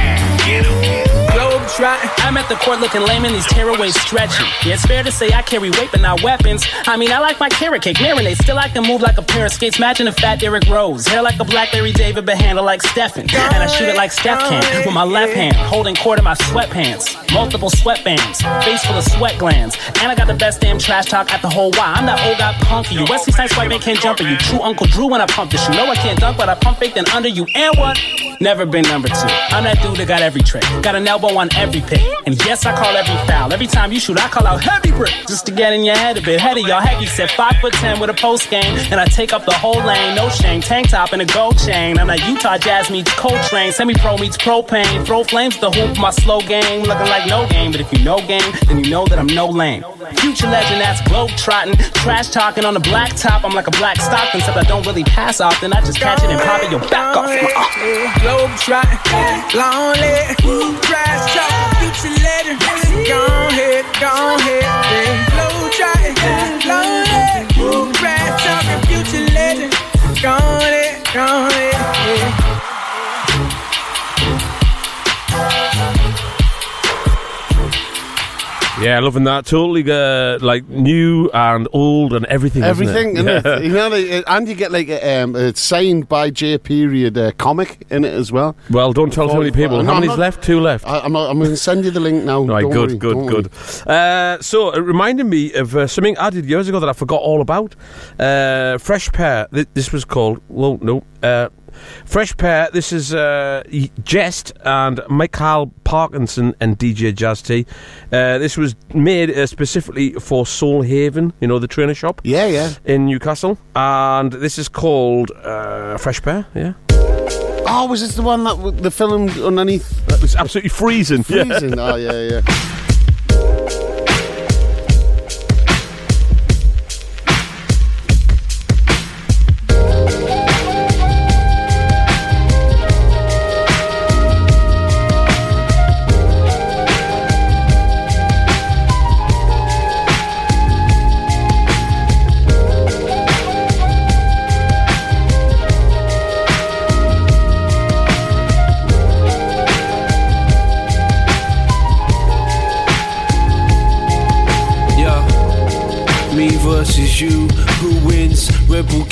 I'm at the court looking lame and these tearaways stretching. Yeah, it's fair to say I carry weight but not weapons. I mean, I like my carrot cake marinade. Still, I can move like a pair of skates, matching a fat Derrick Rose. Hair like a black Larry David, but handle like Stephen. And I shoot it like Steph can with my left hand, holding court in my sweatpants. Multiple sweatbands, face full of sweat glands. And I got the best damn trash talk at the whole Y. I'm that old guy punk you. Wesley Snipes white man can't jump you. True Uncle Drew when I pump this. You know I can't dunk, but I pump fake then under you. And what? Never been number two. I'm that dude that got every trick. Got an elbow on every pick. And yes, I call every foul. Every time you shoot, I call out heavy brick. Just to get in your head a bit. Head y'all heavy set five foot ten with a post game. And I take up the whole lane. No shame. Tank top and a gold chain. I'm like Utah Jazz meets Coltrane. Semi pro meets propane. Throw flames the hoop. My slow game. Looking like no game. But if you know game, then you know that I'm no lame. Future legend that's globe trotting. Trash talking on the black top. I'm like a black Stockton. Except I don't really pass often. I just catch it and pop it your back off. Uh-uh. Globe trotting, long leg, trash talk, future letter. Go ahead, go ahead, yeah. Globe trotting, long Yeah, loving that. Totally uh, like new and old and everything. isn't it? Everything, Yeah. it? You know, like, and you get like a, um, a signed by J. Period uh, comic in it as well. Well, don't tell too many people. How many's not- left? Two left. I, I'm, I'm going to send you the link now. Right, good, worry, good, good. Uh, so it reminded me of uh, something I did years ago that I forgot all about. Uh, Fresh Pair. Th- this was called. Well, no. Fresh Pair. This is uh, Jehst and Michael Parkinson and DJ Jazz T. Uh, this was made uh, specifically for Soul Haven. You know the trainer shop. Yeah, yeah. In Newcastle, and this is called uh, Fresh Pair. Yeah. Oh, was this the one that the film underneath? It was absolutely freezing. yeah. Freezing. oh, yeah, yeah. Yeah.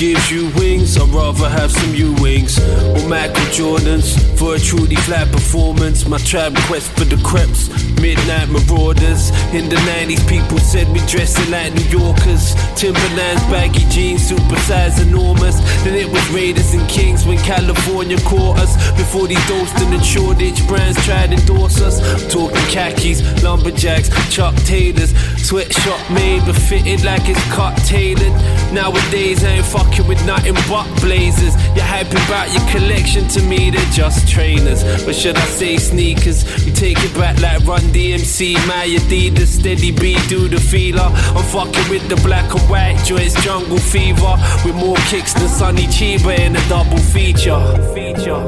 Gives you wings. I'd rather have some Ewings or Michael Jordans for a truly flat performance. My tribe quest for the creps, midnight marauders. In the 90s, people said we dressing like New Yorkers. Timberlands, baggy jeans, supersized, enormous. Then it was Raiders and Kings when California caught us. Before these Dalston and Shoreditch brands tried to endorse us. I'm talking khakis, lumberjacks, Chuck Taylors, sweatshop made but fitted like it's cut tailored. Nowadays, I ain't fucking with nothing but blazers. You're hyping about your collection to me, they're just trainers. Or should I say sneakers? We take it back like Run DMC, my Adidas, Steady B, do the feeler. I'm fucking with the black and white joints, jungle fever. With more kicks than Sonny Chiba in a double feature. Feature.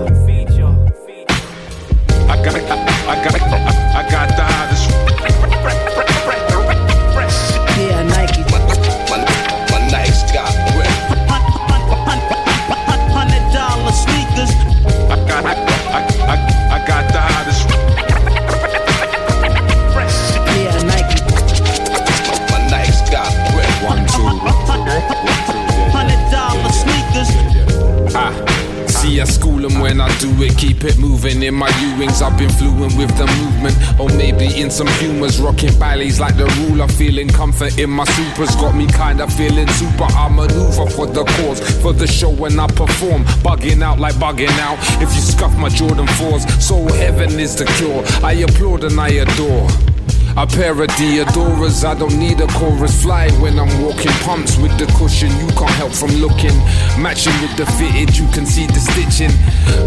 I got, I, I got, I got the Them when I do it, keep it moving. In my Ewings, I've been fluent with the movement. Or maybe in some humors, rocking ballets like the ruler. Feeling comfort in my supers, got me kinda feeling super. I maneuver for the cause, for the show when I perform. Bugging out like bugging out. If you scuff my Jordan 4s, so heaven is the cure. I applaud and I adore. A pair of Diadoras, I don't need a chorus fly when I'm walking pumps with the cushion. You can't help from looking. Matching with the fitted, you can see the stitching.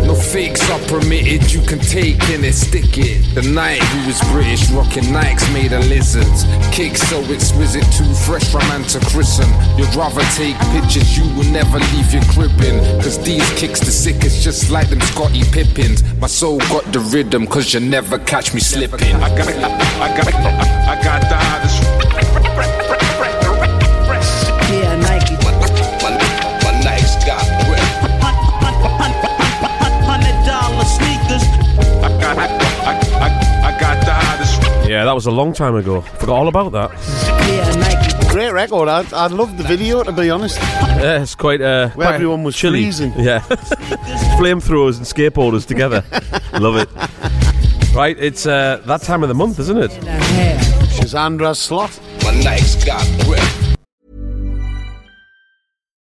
No fakes are permitted, you can take in it, stick it. The knight who was British, rocking Nikes made of lizards. Cake so exquisite, too fresh from to christen. You'd rather take pictures, you will never leave your cribbing. Cause these kicks the sickest, just like them Scotty Pippins. My soul got the rhythm, cause you never catch me slipping. I got, I got, I got the hottest. Yeah, Nike. My, my, my Nikes got grip. Hundred dollar sneakers. I got, I, I, I got the hottest. Yeah, that was a long time ago. Forgot all about that. Yeah, Nike. Great record. I, I loved the video, to be honest. Yeah, it's quite. Uh, Where quite everyone was chilly. freezing. Yeah, flamethrowers and skateboarders together. Love it. Right, it's uh, that time of the month, isn't it? Shazandra's slot. My Nikes got grip.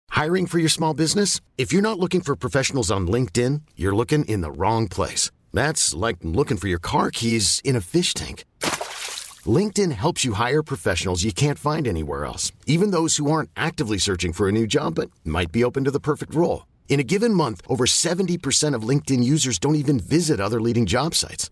Hiring for your small business? If you're not looking for professionals on LinkedIn, you're looking in the wrong place. That's like looking for your car keys in a fish tank. LinkedIn helps you hire professionals you can't find anywhere else, even those who aren't actively searching for a new job but might be open to the perfect role. In a given month, over 70% of LinkedIn users don't even visit other leading job sites.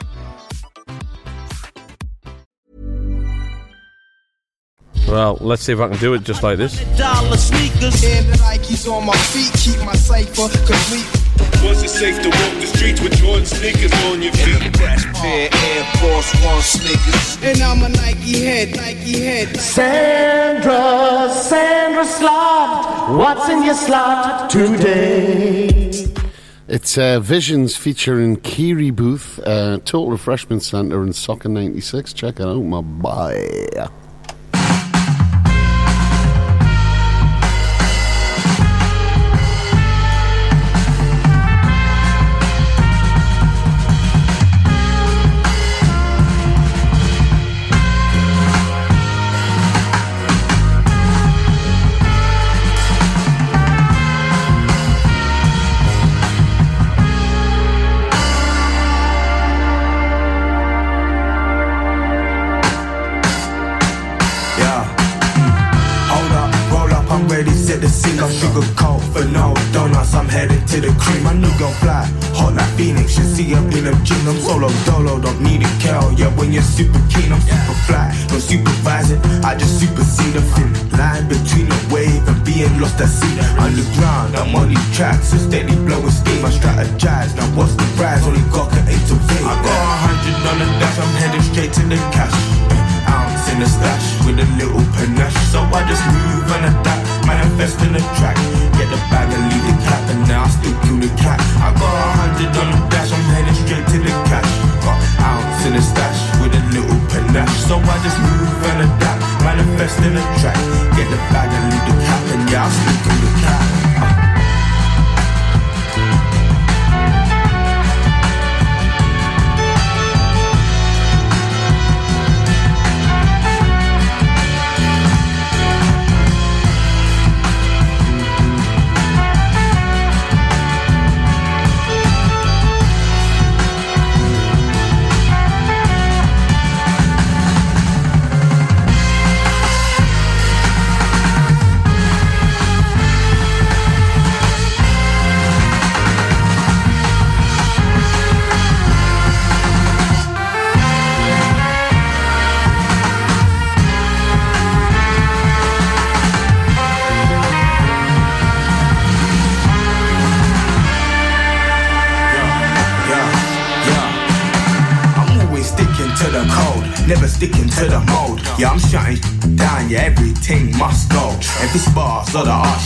Well, let's see if I can do it just like this. Dollar sneakers. And the Nikes on my feet keep my cipher complete. Was it safe to walk the streets with Jordan sneakers on your feet? Fresh pair Air Force One sneakers. And I'm a Nike head, Nike head. Sandra, Sandra Slot, what's in your slot today? It's uh, Visions featuring Kiri Booth, uh, Total Refreshment Centre in Soccer 96. Check it out, my boy. Super keen, I'm super fly, no supervising. I just supersede a thin line between the wave and being lost at sea. Underground, I'm on these tracks,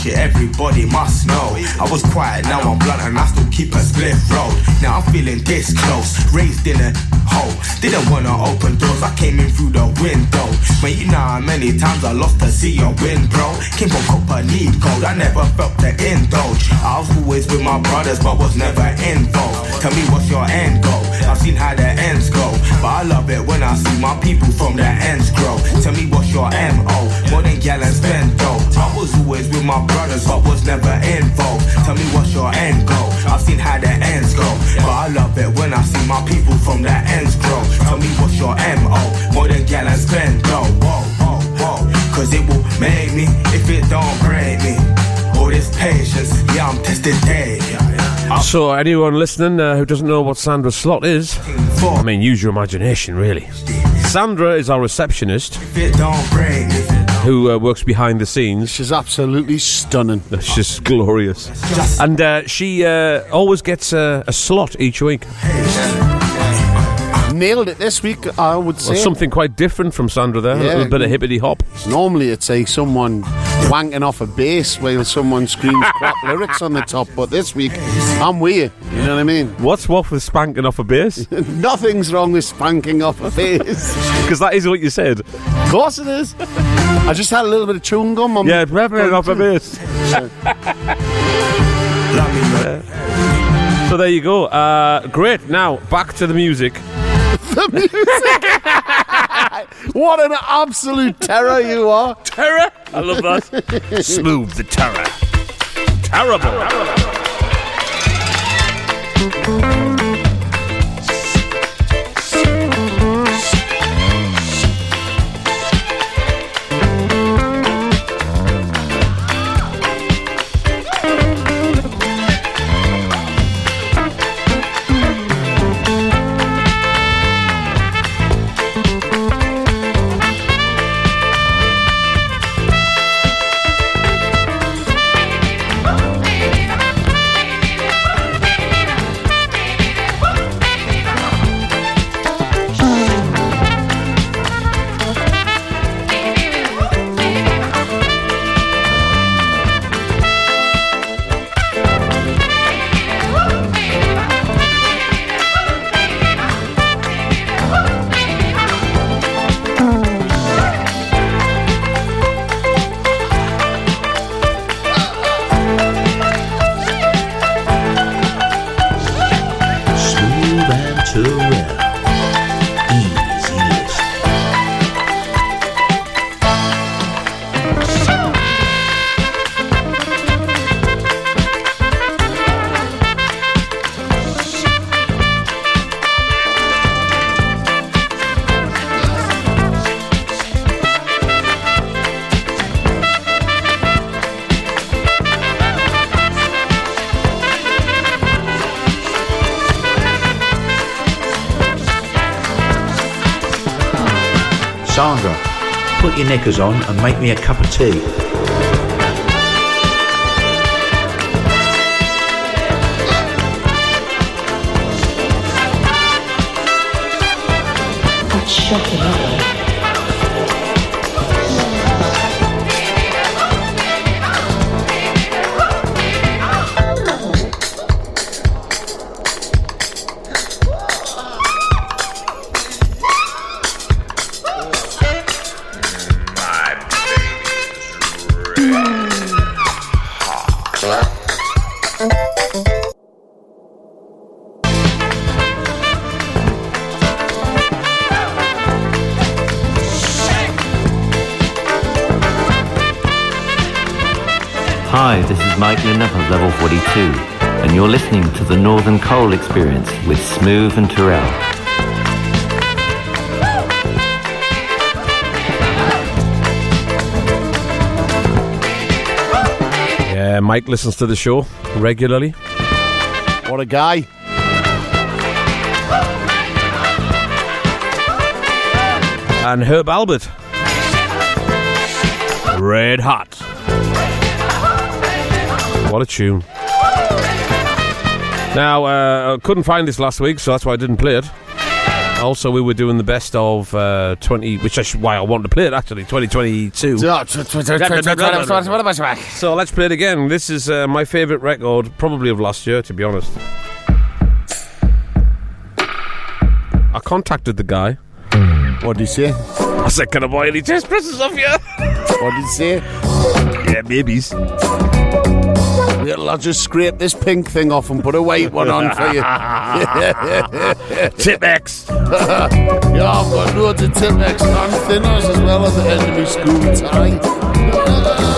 shit, everybody must know. I was quiet, now I'm blunt and I still keep a split road. Now I'm feeling this close, raised in a hole. Didn't wanna open doors, I came in through the window. Man, you know how many times I lost to see your win, bro. Came from copper, need gold, I never felt the indulge. I was always with my brothers, but was never involved. Tell me what's your end goal? I've seen how the ends go, but I love it when I see my people from the ends grow. Tell me what's your MO? More than gal and spend dough. I was always with my brothers, but was never involved. Tell me what's your end goal? I've seen how the ends go, but I love it when I see my people from the ends grow. Tell me what's your MO? More than gal and spend dough. Whoa, whoa, whoa. Cause it will make me if it don't break me. All this patience, yeah, I'm tested day. So, anyone listening uh, who doesn't know what Sandra Slot is, I mean, use your imagination, really. Sandra is our receptionist If it don't break me. who uh, works behind the scenes. She's absolutely stunning. She's glorious. And uh, she uh, always gets a, a slot each week. Nailed it this week, I would say. Well, something quite different from Sandra there. Yeah. A little bit of hippity hop. Normally it's like someone wanking off a bass while someone screams crap lyrics on the top, but this week I'm weird. You know what I mean? What's what with spanking off a bass? Nothing's wrong with spanking off a bass. Because that is what you said. Of course it is. I just had a little bit of chewing gum on Yeah, spanking off a bass. So there you go. Uh, great. Now back to the music. the music. what an absolute terror you are. Terror? I love that. Smoove the terror. Terrible. Smoove knickers on and make me a cup of tea. Listening the Northern Coal Experience with Smoove and Turrell. Yeah, Mike listens to the show regularly. What a guy. And Herb Alpert. Red Hot. What a tune. Now, uh, I couldn't find this last week, so that's why I didn't play it. Also, we were doing the best of uh, 20, which is why I wanted to play it actually, 2022. Yeah, tw- tw- tw- tw- tw- tw- tw- So let's play it again. This is uh, my favourite record, probably of last year, to be honest. I contacted the guy. What did he say? I said, "Can I buy any test presses off you?" What did he say? Yeah, babies. I'll just scrape this pink thing off and put a white one on for you. Tipp-Ex. yeah, I've got loads of Tipp-Ex and thinners as well at the end of my school tie.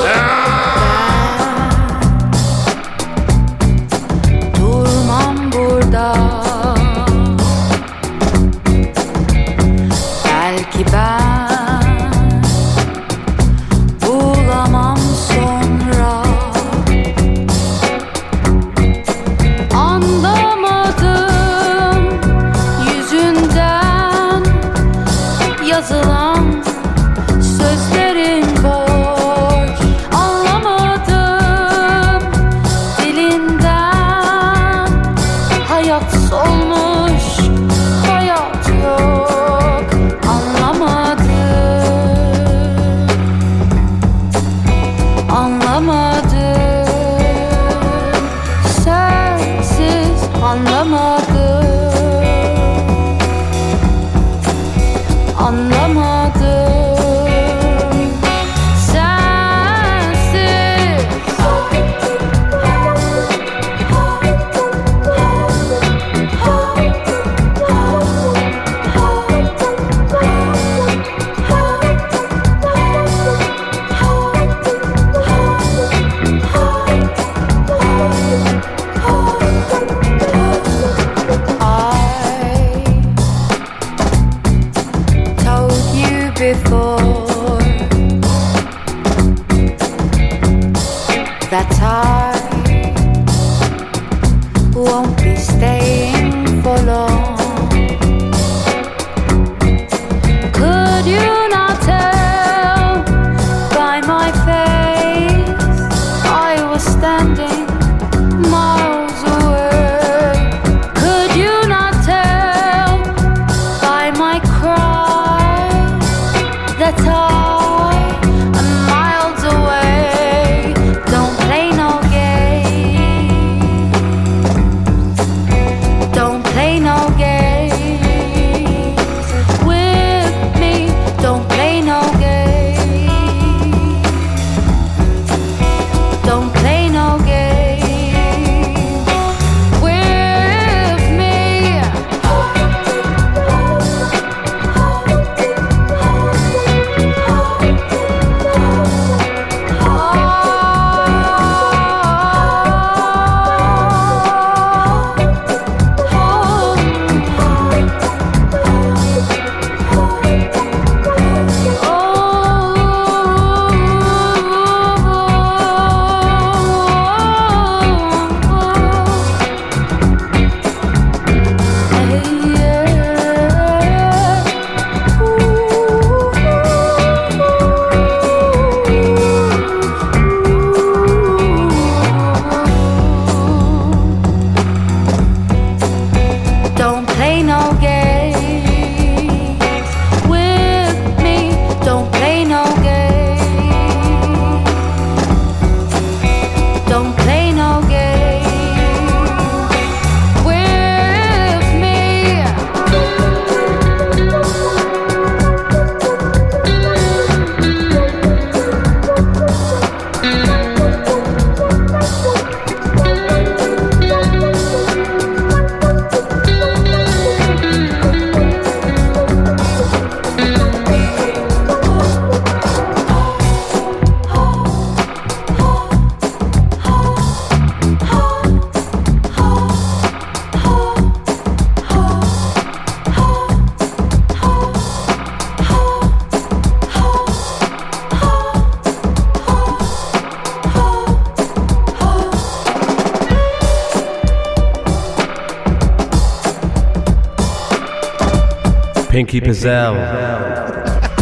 Pinky Pizzelle.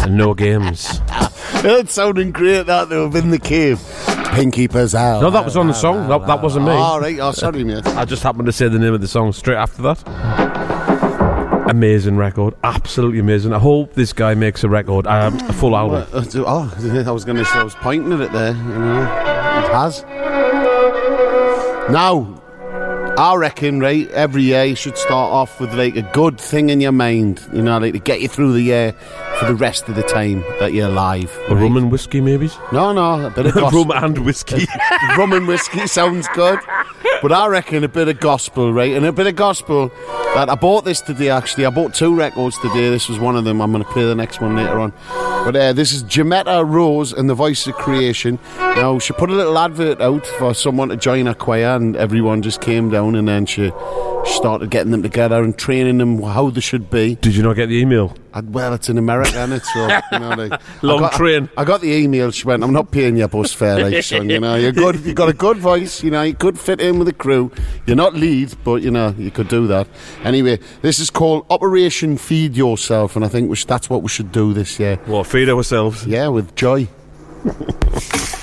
and no games. That's sounding great, that, though, in the cave. Pinky Pizzelle. No, that was on the song. That, that wasn't me. All right, oh, sorry, mate. I just happened to say the name of the song straight after that. Amazing record, absolutely amazing. I hope this guy makes a record, um, a full album. Uh, Oh, I was going to say, I was pointing at it there. You know, it has. Now, I reckon, right, every year you should start off with like a good thing in your mind, you know, like to get you through the year for the rest of the time that you're alive. A rum and whiskey, maybe? No, no, a bit of rum and whiskey. rum and whiskey sounds good. But I reckon a bit of gospel, right? And a bit of gospel that I bought this today actually. I bought two records today. This was one of them. I'm going to play the next one later on. But uh, this is Jametta Rose and the Voice of Creation. Now, she put a little advert out for someone to join a choir, and everyone just came down and then she started getting them together and training them how they should be. Did you not get the email? I, well, it's in America, and it's so you know, like, Long I got, train. I, got the email. She went, "I'm not paying your bus fare, like son. You know, you're good. You've got a good voice. You know, you could fit in with the crew. You're not lead, but you know, you could do that. Anyway, this is called Operation Feed Yourself, and I think we should, that's what we should do this year. What, feed ourselves? Yeah, with joy.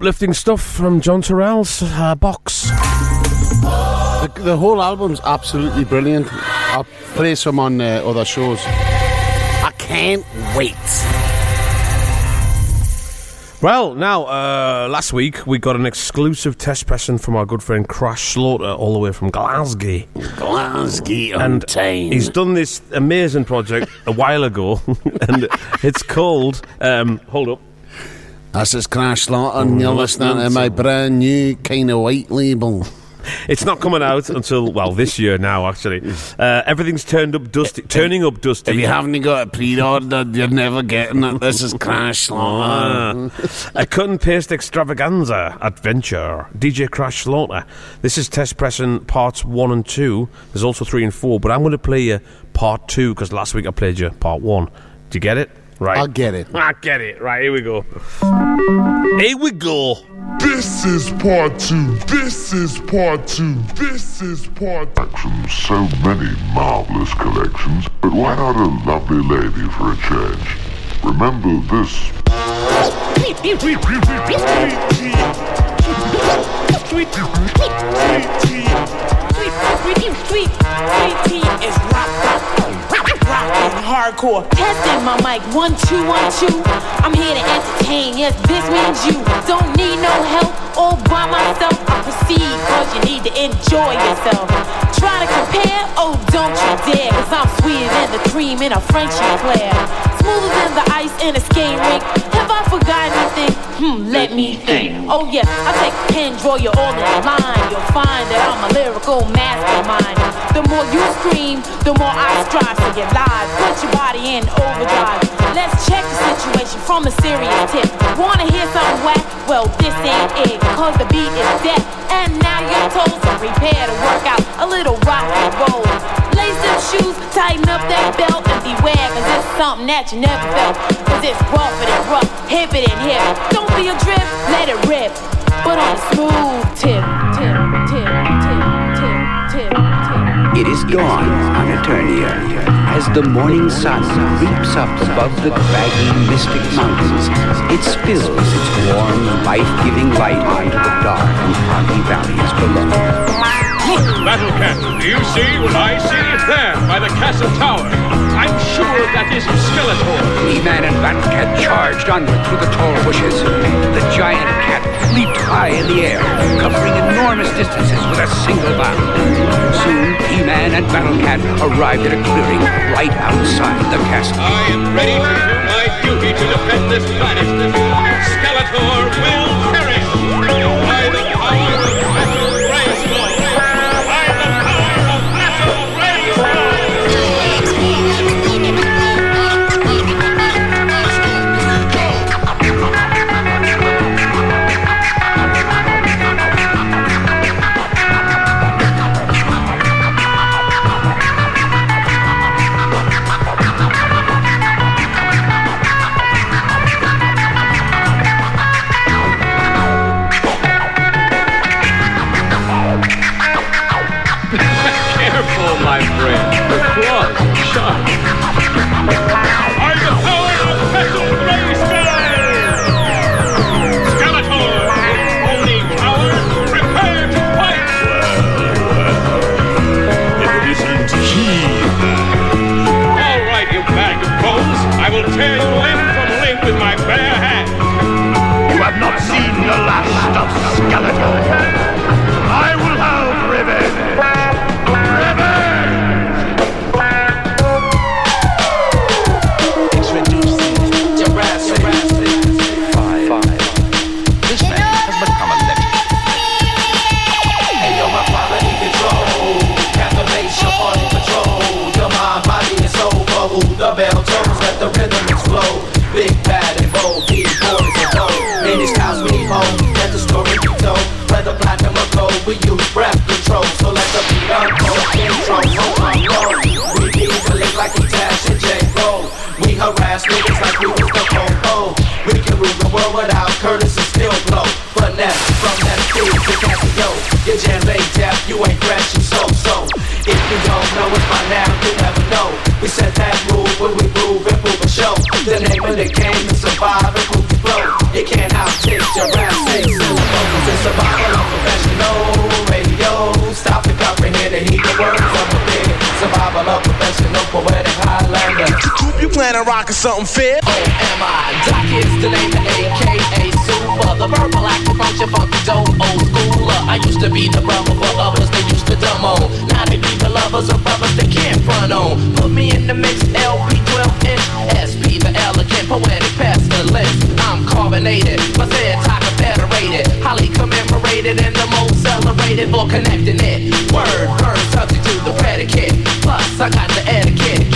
Uplifting stuff from John Turrell's uh, box. The, the whole album's absolutely brilliant. I'll play some on uh, other shows. I can't wait. Well, now, uh, last week we got an exclusive test pressing from our good friend Crash Slaughter, all the way from Glasgow. Glasgow and he's done this amazing project a while ago, and it's called. Um, hold up. This is Crash Slaughter, and you're listening to my brand new kind of white label. It's not coming out until well this year now. Actually, uh, everything's turned up dusty, turning up dusty. If you haven't got it pre-ordered, you're never getting it. This is Crash Slaughter. Ah. a cut and paste extravaganza adventure. DJ Crash Slaughter. This is test pressing parts one and two. There's also three and four, but I'm going to play you part two because last week I played you part one. Do you get it? Right. I'll get it. I get it. Right, here we go. Here we go. This is part two. This is part two. This is part collections, so many marvelous collections, but why not a lovely lady for a change? Remember this. Sweet Tee is rock, rockin' hardcore. Testing my mic, one two one two. I'm here to entertain. Yes, this means you don't need no help. All by myself, I proceed cause you need to enjoy yourself. Try to compare? Oh, don't you dare, cause I'm sweeter than the cream in a French eclair. Smoother than the ice in a skating rink. Have I forgotten anything? Hmm, let me think. Oh yeah, I take a pen, draw you all in a line. You'll find that I'm a lyrical mastermind. The more you scream, the more I strive to get live. Put your body in overdrive. Let's check the situation from a serious tip. Wanna hear something whack? Well, this ain't it, cause the beat is deaf. And now your toes are prepare to work out a little rock and roll. Lace them shoes, tighten up that belt, and beware, cause it's something that you never felt. Cause it's rough, hip it. Don't be a drip, let it rip. But on a smooth tip, tip, tip, tip, tip, tip, tip. It is dawn on Eternia as the morning sun leaps up above the craggy, mystic mountains. It spills its warm, life-giving light onto the dark and foggy valleys below. Look, Battle Cat, do you see what I see? There, by the castle tower. I'm sure that is Skeletor. He-Man and Battle-Cat charged onward through the tall bushes. The giant cat leaped high in the air, covering enormous distances with a single bound. Soon, He-Man and Battle-Cat arrived at a clearing right outside the castle. I am ready to do my duty to defend this planet. Skeletor will J. We harass niggas like we was the Popo. We can rule the world without Curtis You plan on rocking something fit? Oh, am I? Doc is the name, AKA Super. The verbal function, funky dope, old schooler. I used to be the brother for others, they used to dumb on. Now they be the lovers of brothers they can't front on. Put me in the mix, LP 12 inch, SP the elegant, poetic pestilence. I'm carbonated, my talk federated, highly commemorated and the most celebrated for connecting it. Word, verb, subject to the predicate. Plus, I got the etiquette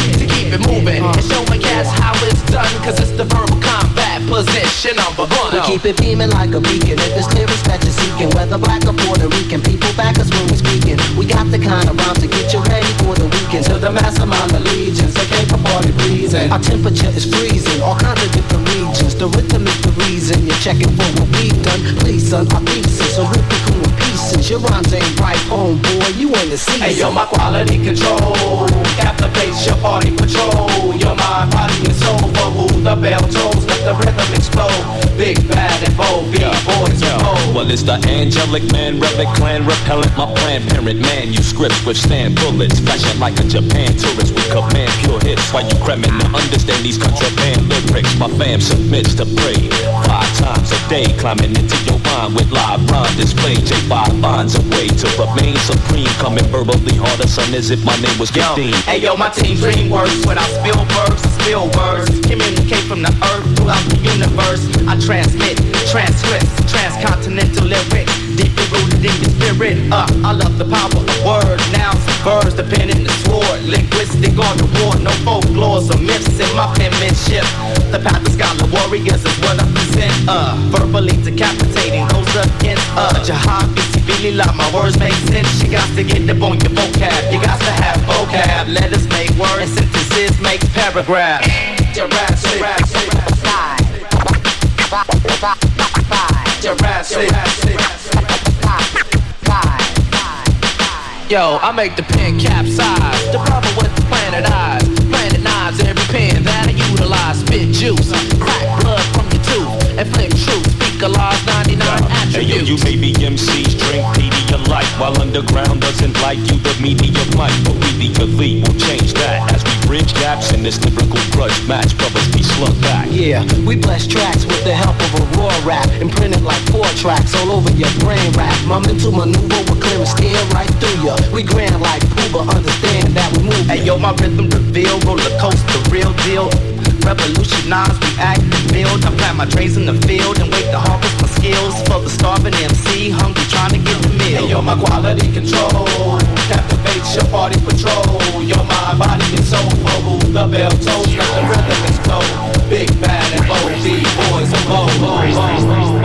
moving and uh-huh. show my cats how it's done, cause it's the verbal combat position number one. We keep it beaming like a beacon. If it's clear clearance that you're seeking, whether black or Puerto Rican, people back us when we're speaking. We got the kind of rhyme to get you ready for the weekend. To the mastermind allegiance, they came for party pleasing. Our temperature is freezing, all kinds of different regions. The rhythm is the reason you're checking for what we've done. Please, son, our thesis, so rip in pieces. Your rhymes ain't right, home boy. You ain't the season. Hey yo, my quality control captivates your party patrol. Your mind, body, and soul. For who the bell tolls, let the rhythm explode. Big bad and bold, big boys and bold. Well, it's the angelic man, relic clan, repellent, my planned parent manuscripts withstand bullets, fashion like a Japan tourist with command pure hits. Why you cramming to understand these contraband lyrics? My fam submits to pray five times a day, climbing into your mind with live rhyme display. J5 finds a way to remain supreme, coming verbally harder, son, as if my name was Christine. hey yo, my team dream works without spill verbs spill words. Communicate from the earth throughout the universe. I transmit transcripts, transcontinental lyrics, deeply rooted in your spirit. Uh, I love the power of words, nouns, verbs, the pen and the sword. Linguistic on the war, no folklores or myths in my penmanship. The path of scholar warriors is what I present. Uh, verbally decapitating those against uh. Jihad, Billy love my words make sense. You got to get up on your vocab. You got to have vocab. Letters make words, sentences make paragraphs. Jurassic. Yo, I make the pen capsize. The brother with the planet eyes. Planet knives every pen that I utilize. Spit juice, crack blood from your tooth, and flip truth. Speak a laws, 99 Hey yo, you may be MCs, drink Pedialyte While underground doesn't like you, the media might But we the elite will change that As we bridge gaps in this lyrical grudge match Brothers be slugged back Yeah, we bless tracks with the help of a raw rap and print it like four tracks all over your brain rap. My mental maneuver will clear and steer right through ya. We grand like Pooba, understand that we move. Hey yo, my rhythm reveal, roller coaster, the real deal. Revolutionize, react, and build. I plant my trains in the field and wait to harvest my skills for the starving MC, hungry trying to get the meal. Hey yo, my quality control captivates your party patrol. Your mind, body, and soul. Who the bell let the rhythm is cold. Big bad and bold, these boys and bold, bold,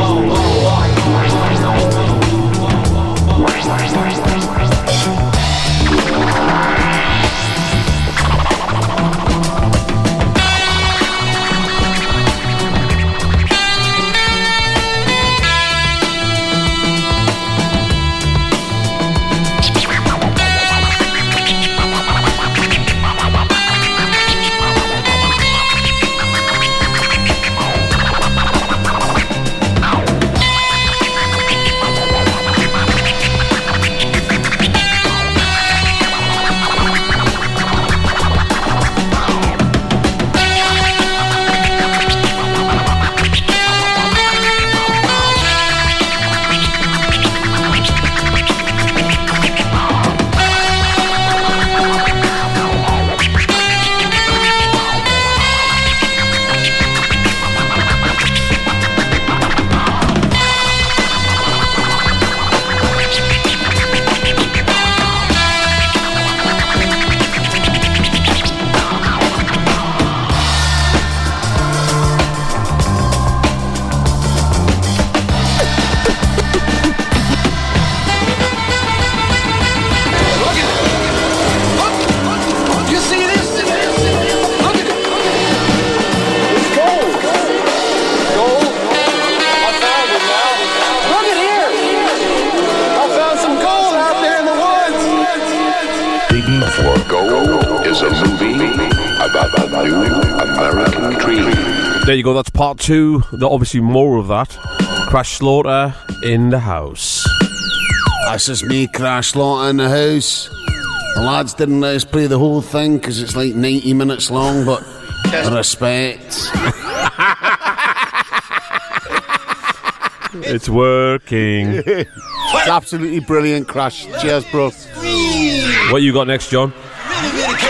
you go. That's part two. Obviously more of that. Crash Slaughter in the house. That's just me, Crash Slaughter in the house. The lads didn't let us play the whole thing because it's like 90 minutes long, but respect. It's working. it's absolutely brilliant, Crash. Cheers, bro. What you got next, John?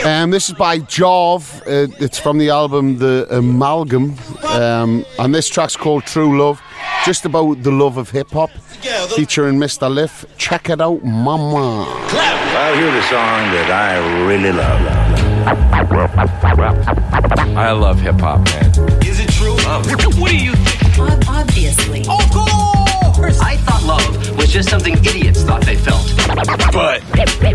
Um, this is by Jov. Uh, it's from the album The Amalgam. Um, and this track's called True Love. Just about the love of hip hop. Featuring Mr. Lif. Check it out, mama. Well, here's a song that I really love. I love hip hop, man. Is it true? Love. what do you think? Obviously. Of course! I thought love was just something idiots thought they felt. But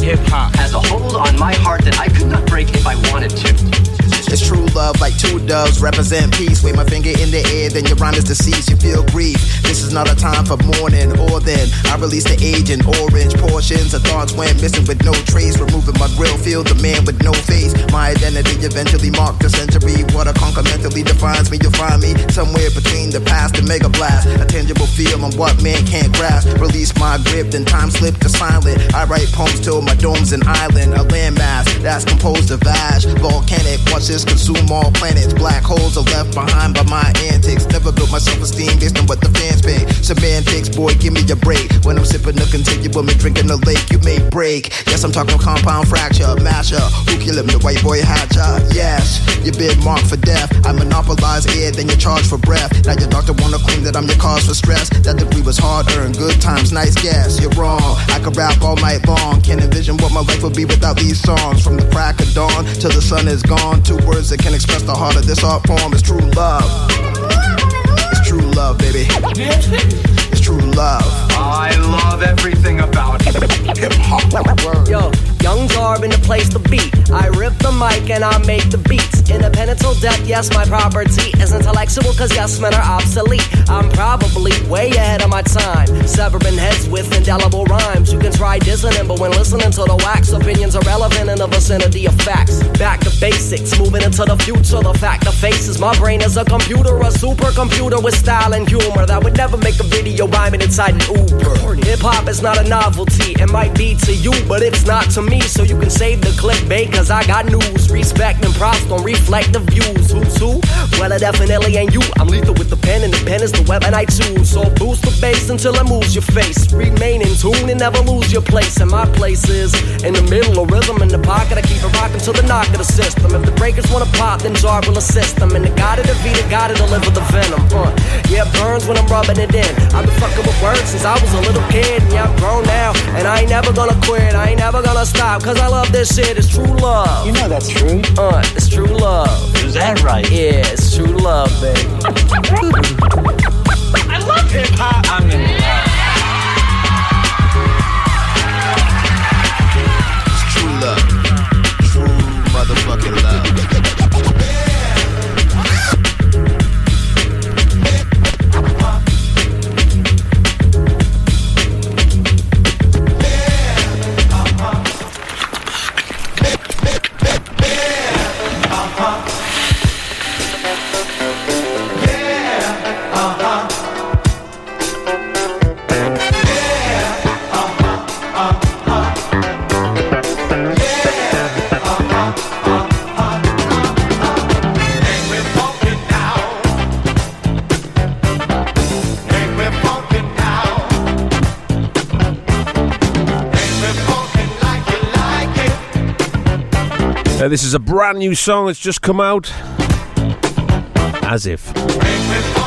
hip hop has a hold on my heart that I could not break if I wanted to. It's true love like two doves represent peace. Wave my finger in the air, then your rhyme is deceased. You feel grief. This is not a time for mourning. Or then I release the age orange portions. of thoughts went missing with no trace. Removing my grill, feel the man with no face. My identity eventually marked the century. What a conquer mentally defines me. You'll find me somewhere between the past and mega blast. A tangible feel on what man can't grasp. Release my grip, then time slipped to silent. I write poems till my dome's an island, a landmass that's composed of ash. Volcanic, watch this consume all planets. Black holes are left behind by my antics. Never built my self esteem based on what the fans pay. Semantics, boy, give me a break. When I'm sipping a continuum and drinking a lake, you may break. Yes, I'm talking compound fracture, masher. Who kill him? The white boy hatcher. Yes, you been marked for death. I monopolize air, then you charge for breath. Now your doctor wanna claim that I'm your cause for stress. That degree was hard earned, good times, nice gas. You're wrong. I could rap all night long. Can't envision what my life would be without these songs. From the crack of dawn till the sun is gone. Words that can express the heart of this art form is true love. It's true love, baby. It's true love. I love everything about hip hop. Yo, young Garb in the place to be. I rip the mic and I make the beats. Independent till death, yes, my property is intellectual, cause yes, men are obsolete. I'm probably way ahead of my time. Severing heads with indelible rhymes. You can try dissonant, but when listening to the wax, opinions are relevant in the vicinity of facts. Back to basics, moving into the future. The fact of faces, my brain is a computer, a supercomputer with style and humor that would never make a video rhyming inside an Uber. Hip hop is not a novelty, it might be to you, but it's not to me. So you can save the clickbait, cause I got news. Respect and props don't reflect the views. Who's who? Well, it definitely ain't you. I'm lethal with the pen, and the pen is the weapon I choose. So boost the bass until it moves your face. Remain in tune and never lose your place. And my place is in the middle of rhythm in the pocket. I keep it rocking till the knock of the system. If the breakers wanna pop, then Jar will assist them. And the gotta defeat it, gotta deliver the venom. Uh, yeah, burns when I'm rubbing it in. I've been fucking with words since I was a little kid. And yeah, I'm grown now. And I ain't never gonna quit. I ain't never gonna stop. Cause I love this shit. It's true love. You know that's true. Uh, it's true love. Is that right? Yeah, it's true love, baby. I love hip hop. I'm in It's Uh, this is a brand new song that's just come out. As if.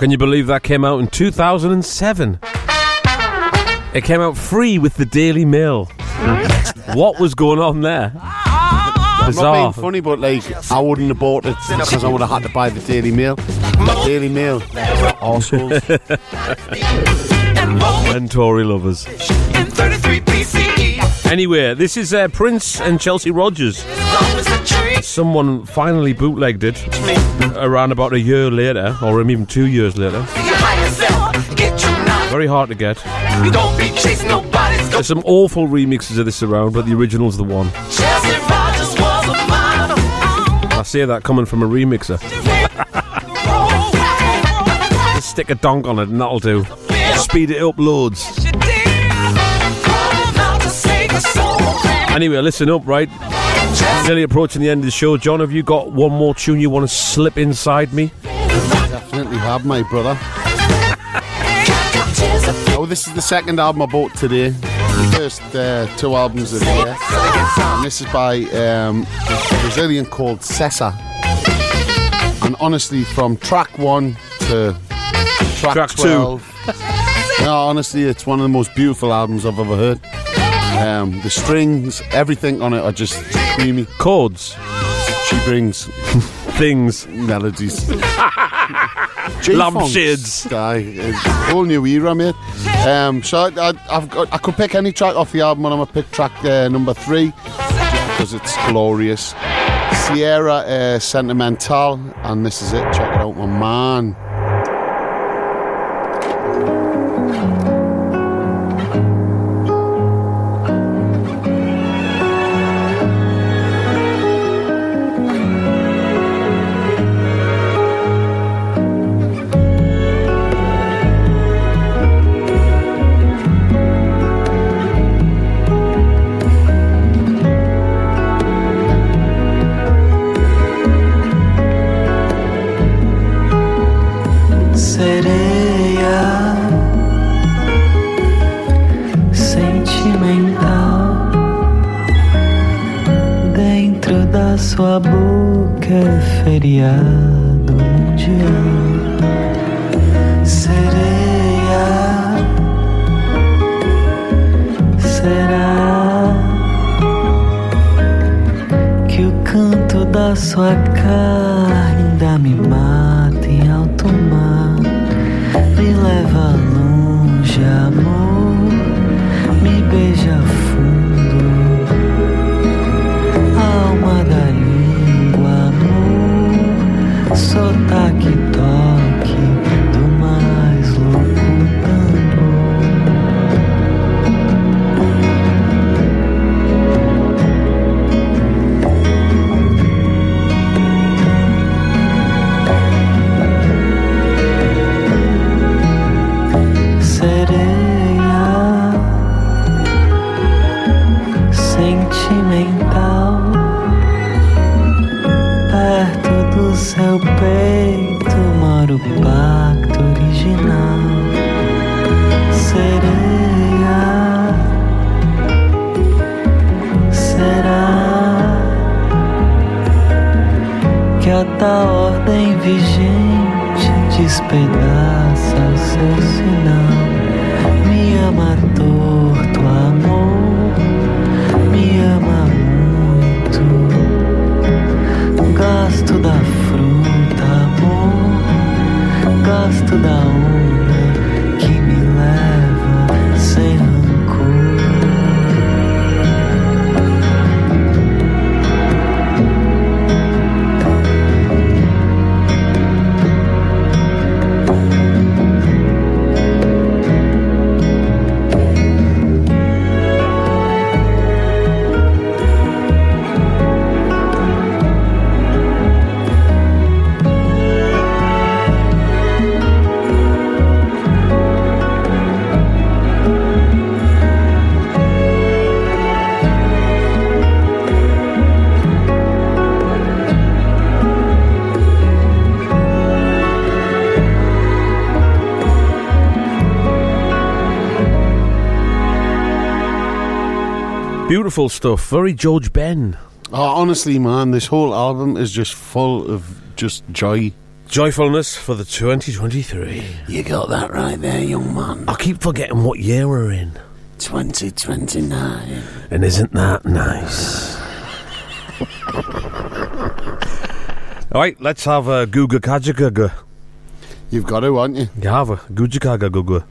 Can you believe that came out in 2007? It came out free with the Daily Mail. what was going on there? I'm not Bizarre. being funny, but like I wouldn't have bought it because I would have had to buy the Daily Mail. Daily Mail, arseholes. and Tory lovers. 33 BCE. Anyway, this is uh, Prince and Chelsea Rodgers. Someone finally bootlegged it around about a year later, or even two years later. High yourself. Get you now. Very hard to get. You don't be chasing nobody's There's some awful remixes of this around, but the original's the one. Chelsea Rodgers was a model. I say that coming from a remixer. Just stick a donk on it and that'll do. Speed it up loads. Anyway, listen up, right? Nearly approaching the end of the show. John, have you got one more tune you want to slip inside me? Definitely have, my brother. Oh, this is the second album I bought today. The first uh, two albums of the year. And this is by um, a Brazilian called Sessa. And honestly, from track one to track, Track two. 12, no, honestly, it's one of the most beautiful albums I've ever heard. Um, the strings, everything on it are just creamy. Chords. She brings things, melodies. Lampshades. Guy, whole new era, mate. Um, so I, I, I've got, I could pick any track off the album, and I'm gonna pick track uh, number three because it's glorious. Sierra uh, Sentimental, and this is it. Check it out, my man. Beautiful stuff. Very George Ben. Oh, honestly, man, this whole album is just full of just joy. Joyfulness for the 2023. You got that right there, young man. I keep forgetting what year we're in. 2029. And isn't that nice? All right, let's have a Guga Kajagaga. You've got to, haven't you? You have a Guga Guga.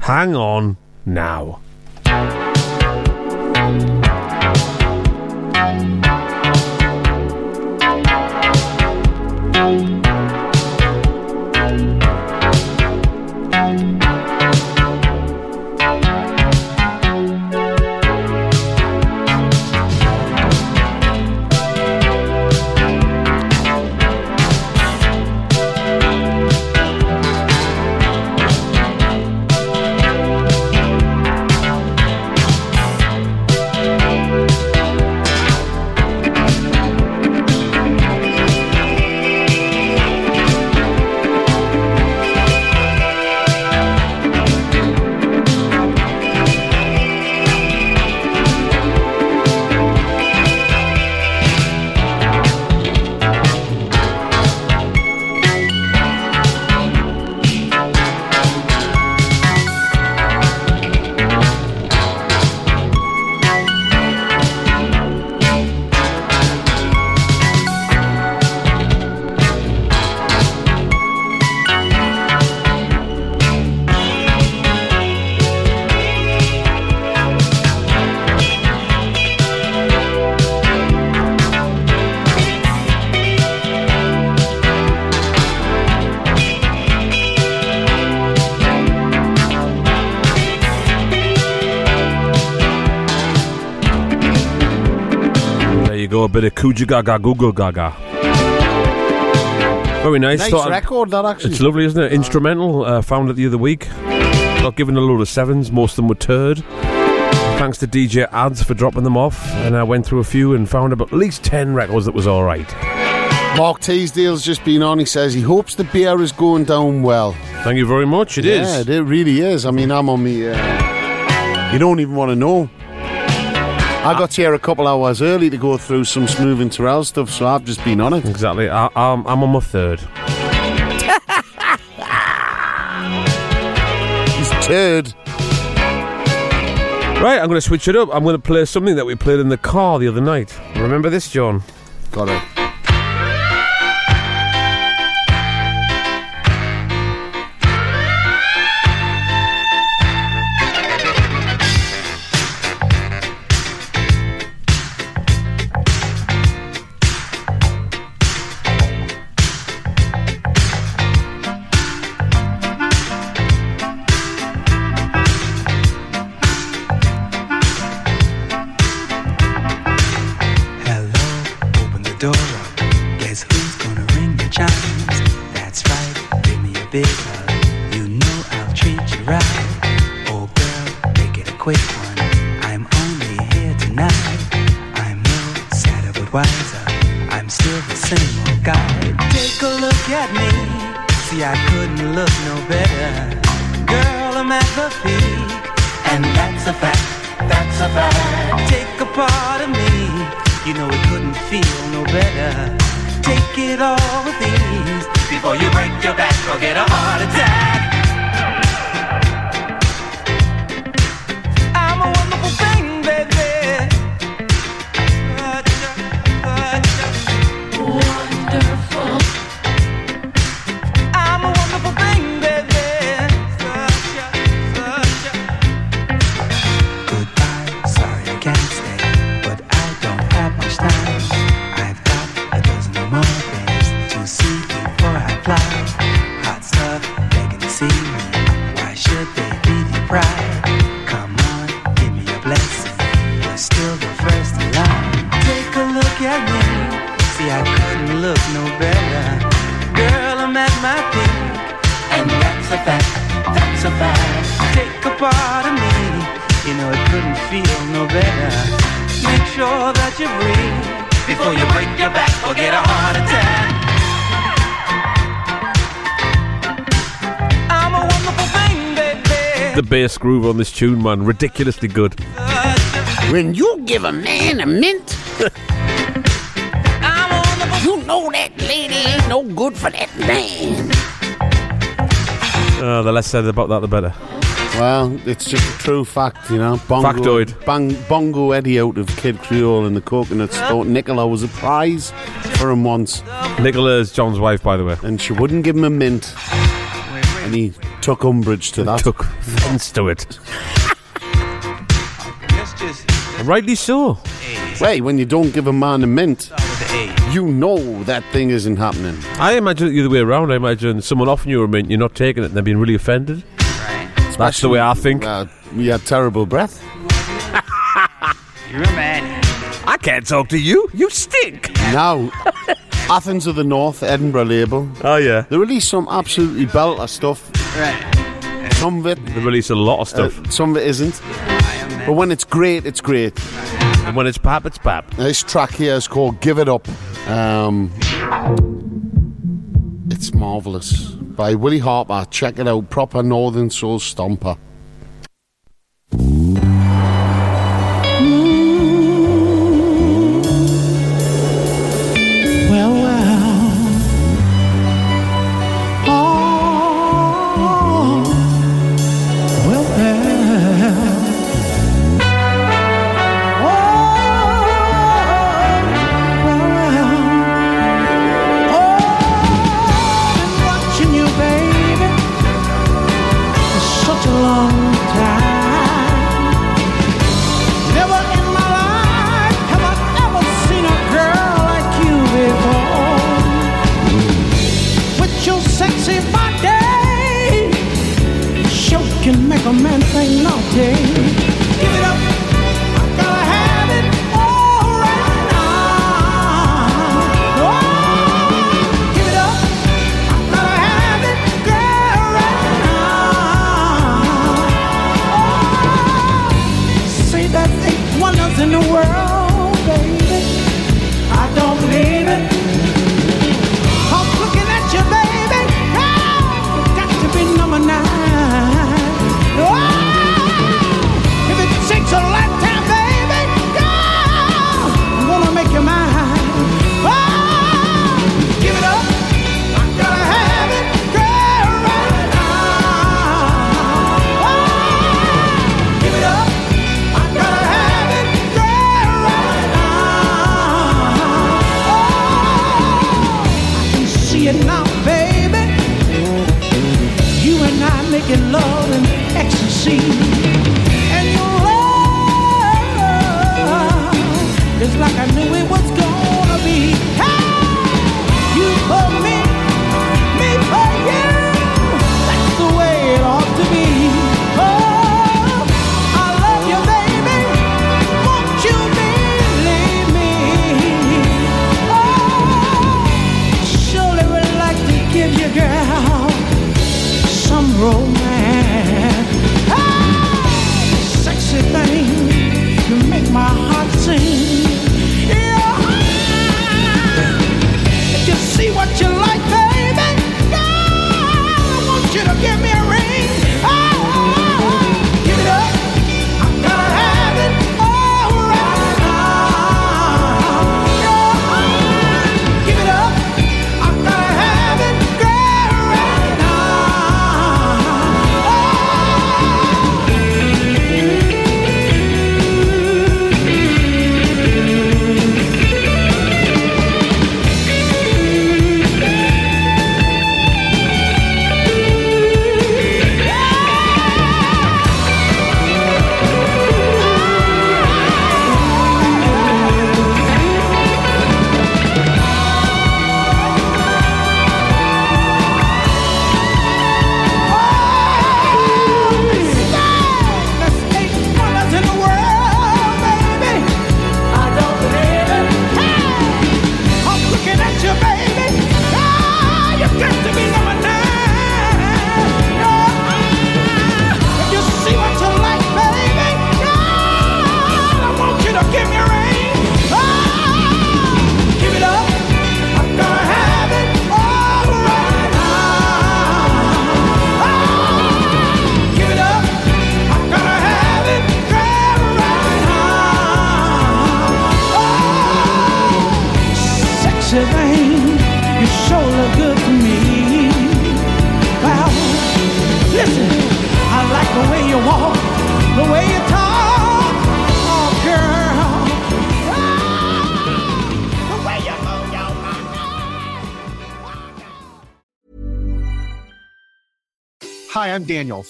Hang on now. Bit of Kuja Gaga Google Gaga. Very nice. Nice Thought I'd- record, that actually. It's lovely, isn't it? Instrumental. Uh, found it the other week. Got given a load of sevens. Most of them were turd. Thanks to DJ Ads for dropping them off. And I went through a few and found about at least 10 records that was all right. Mark Teasdale's just been on. He says he hopes the beer is going down well. Thank you very much. It is. yeah, it really is. I mean, I'm on me. Uh, you don't even want to know. I got here a couple hours early to go through some Smoove and Turrell stuff, so I've just been on it. Exactly. I, I'm, I'm on my third. He's turd. Right, I'm going to switch it up. I'm going to play something that we played in the car the other night. Remember this, John? Got it. The peak. And that's a fact. That's a fact. Take a part of me. You know it couldn't feel no better. Take it all with ease before you break your back or get a heart attack. Groove on this tune, man, ridiculously good. When you give a man a mint, you know that lady ain't no good for that man. Oh, the less said about that, the better. Well, it's just a true fact, you know. Bongo, Factoid. Bang, Bongo Eddie out of Kid Creole and the Coconut Store. Nicola was a prize for him once. Nicola is John's wife, by the way. And she wouldn't give him a mint. And he took umbrage to that. Took offence to it. Rightly so. Wait, when you don't give a man a mint, you know that thing isn't happening. I imagine it the other way around. I imagine someone offering you a mint, you're not taking it, and they're being really offended. That's the way I think. Uh, you had terrible breath. You're a man. I can't talk to you. You stink. Now, Athens of the North, Edinburgh label. Oh, yeah. They release some absolutely belter stuff. Right. Some of it, They release a lot of stuff. uh, some of it isn't. But when it's great, it's great. and when it's pap, it's pap. This track here is called Give It Up. Um, it's marvellous. By Willie Harper. Check it out. Proper Northern Soul Stomper.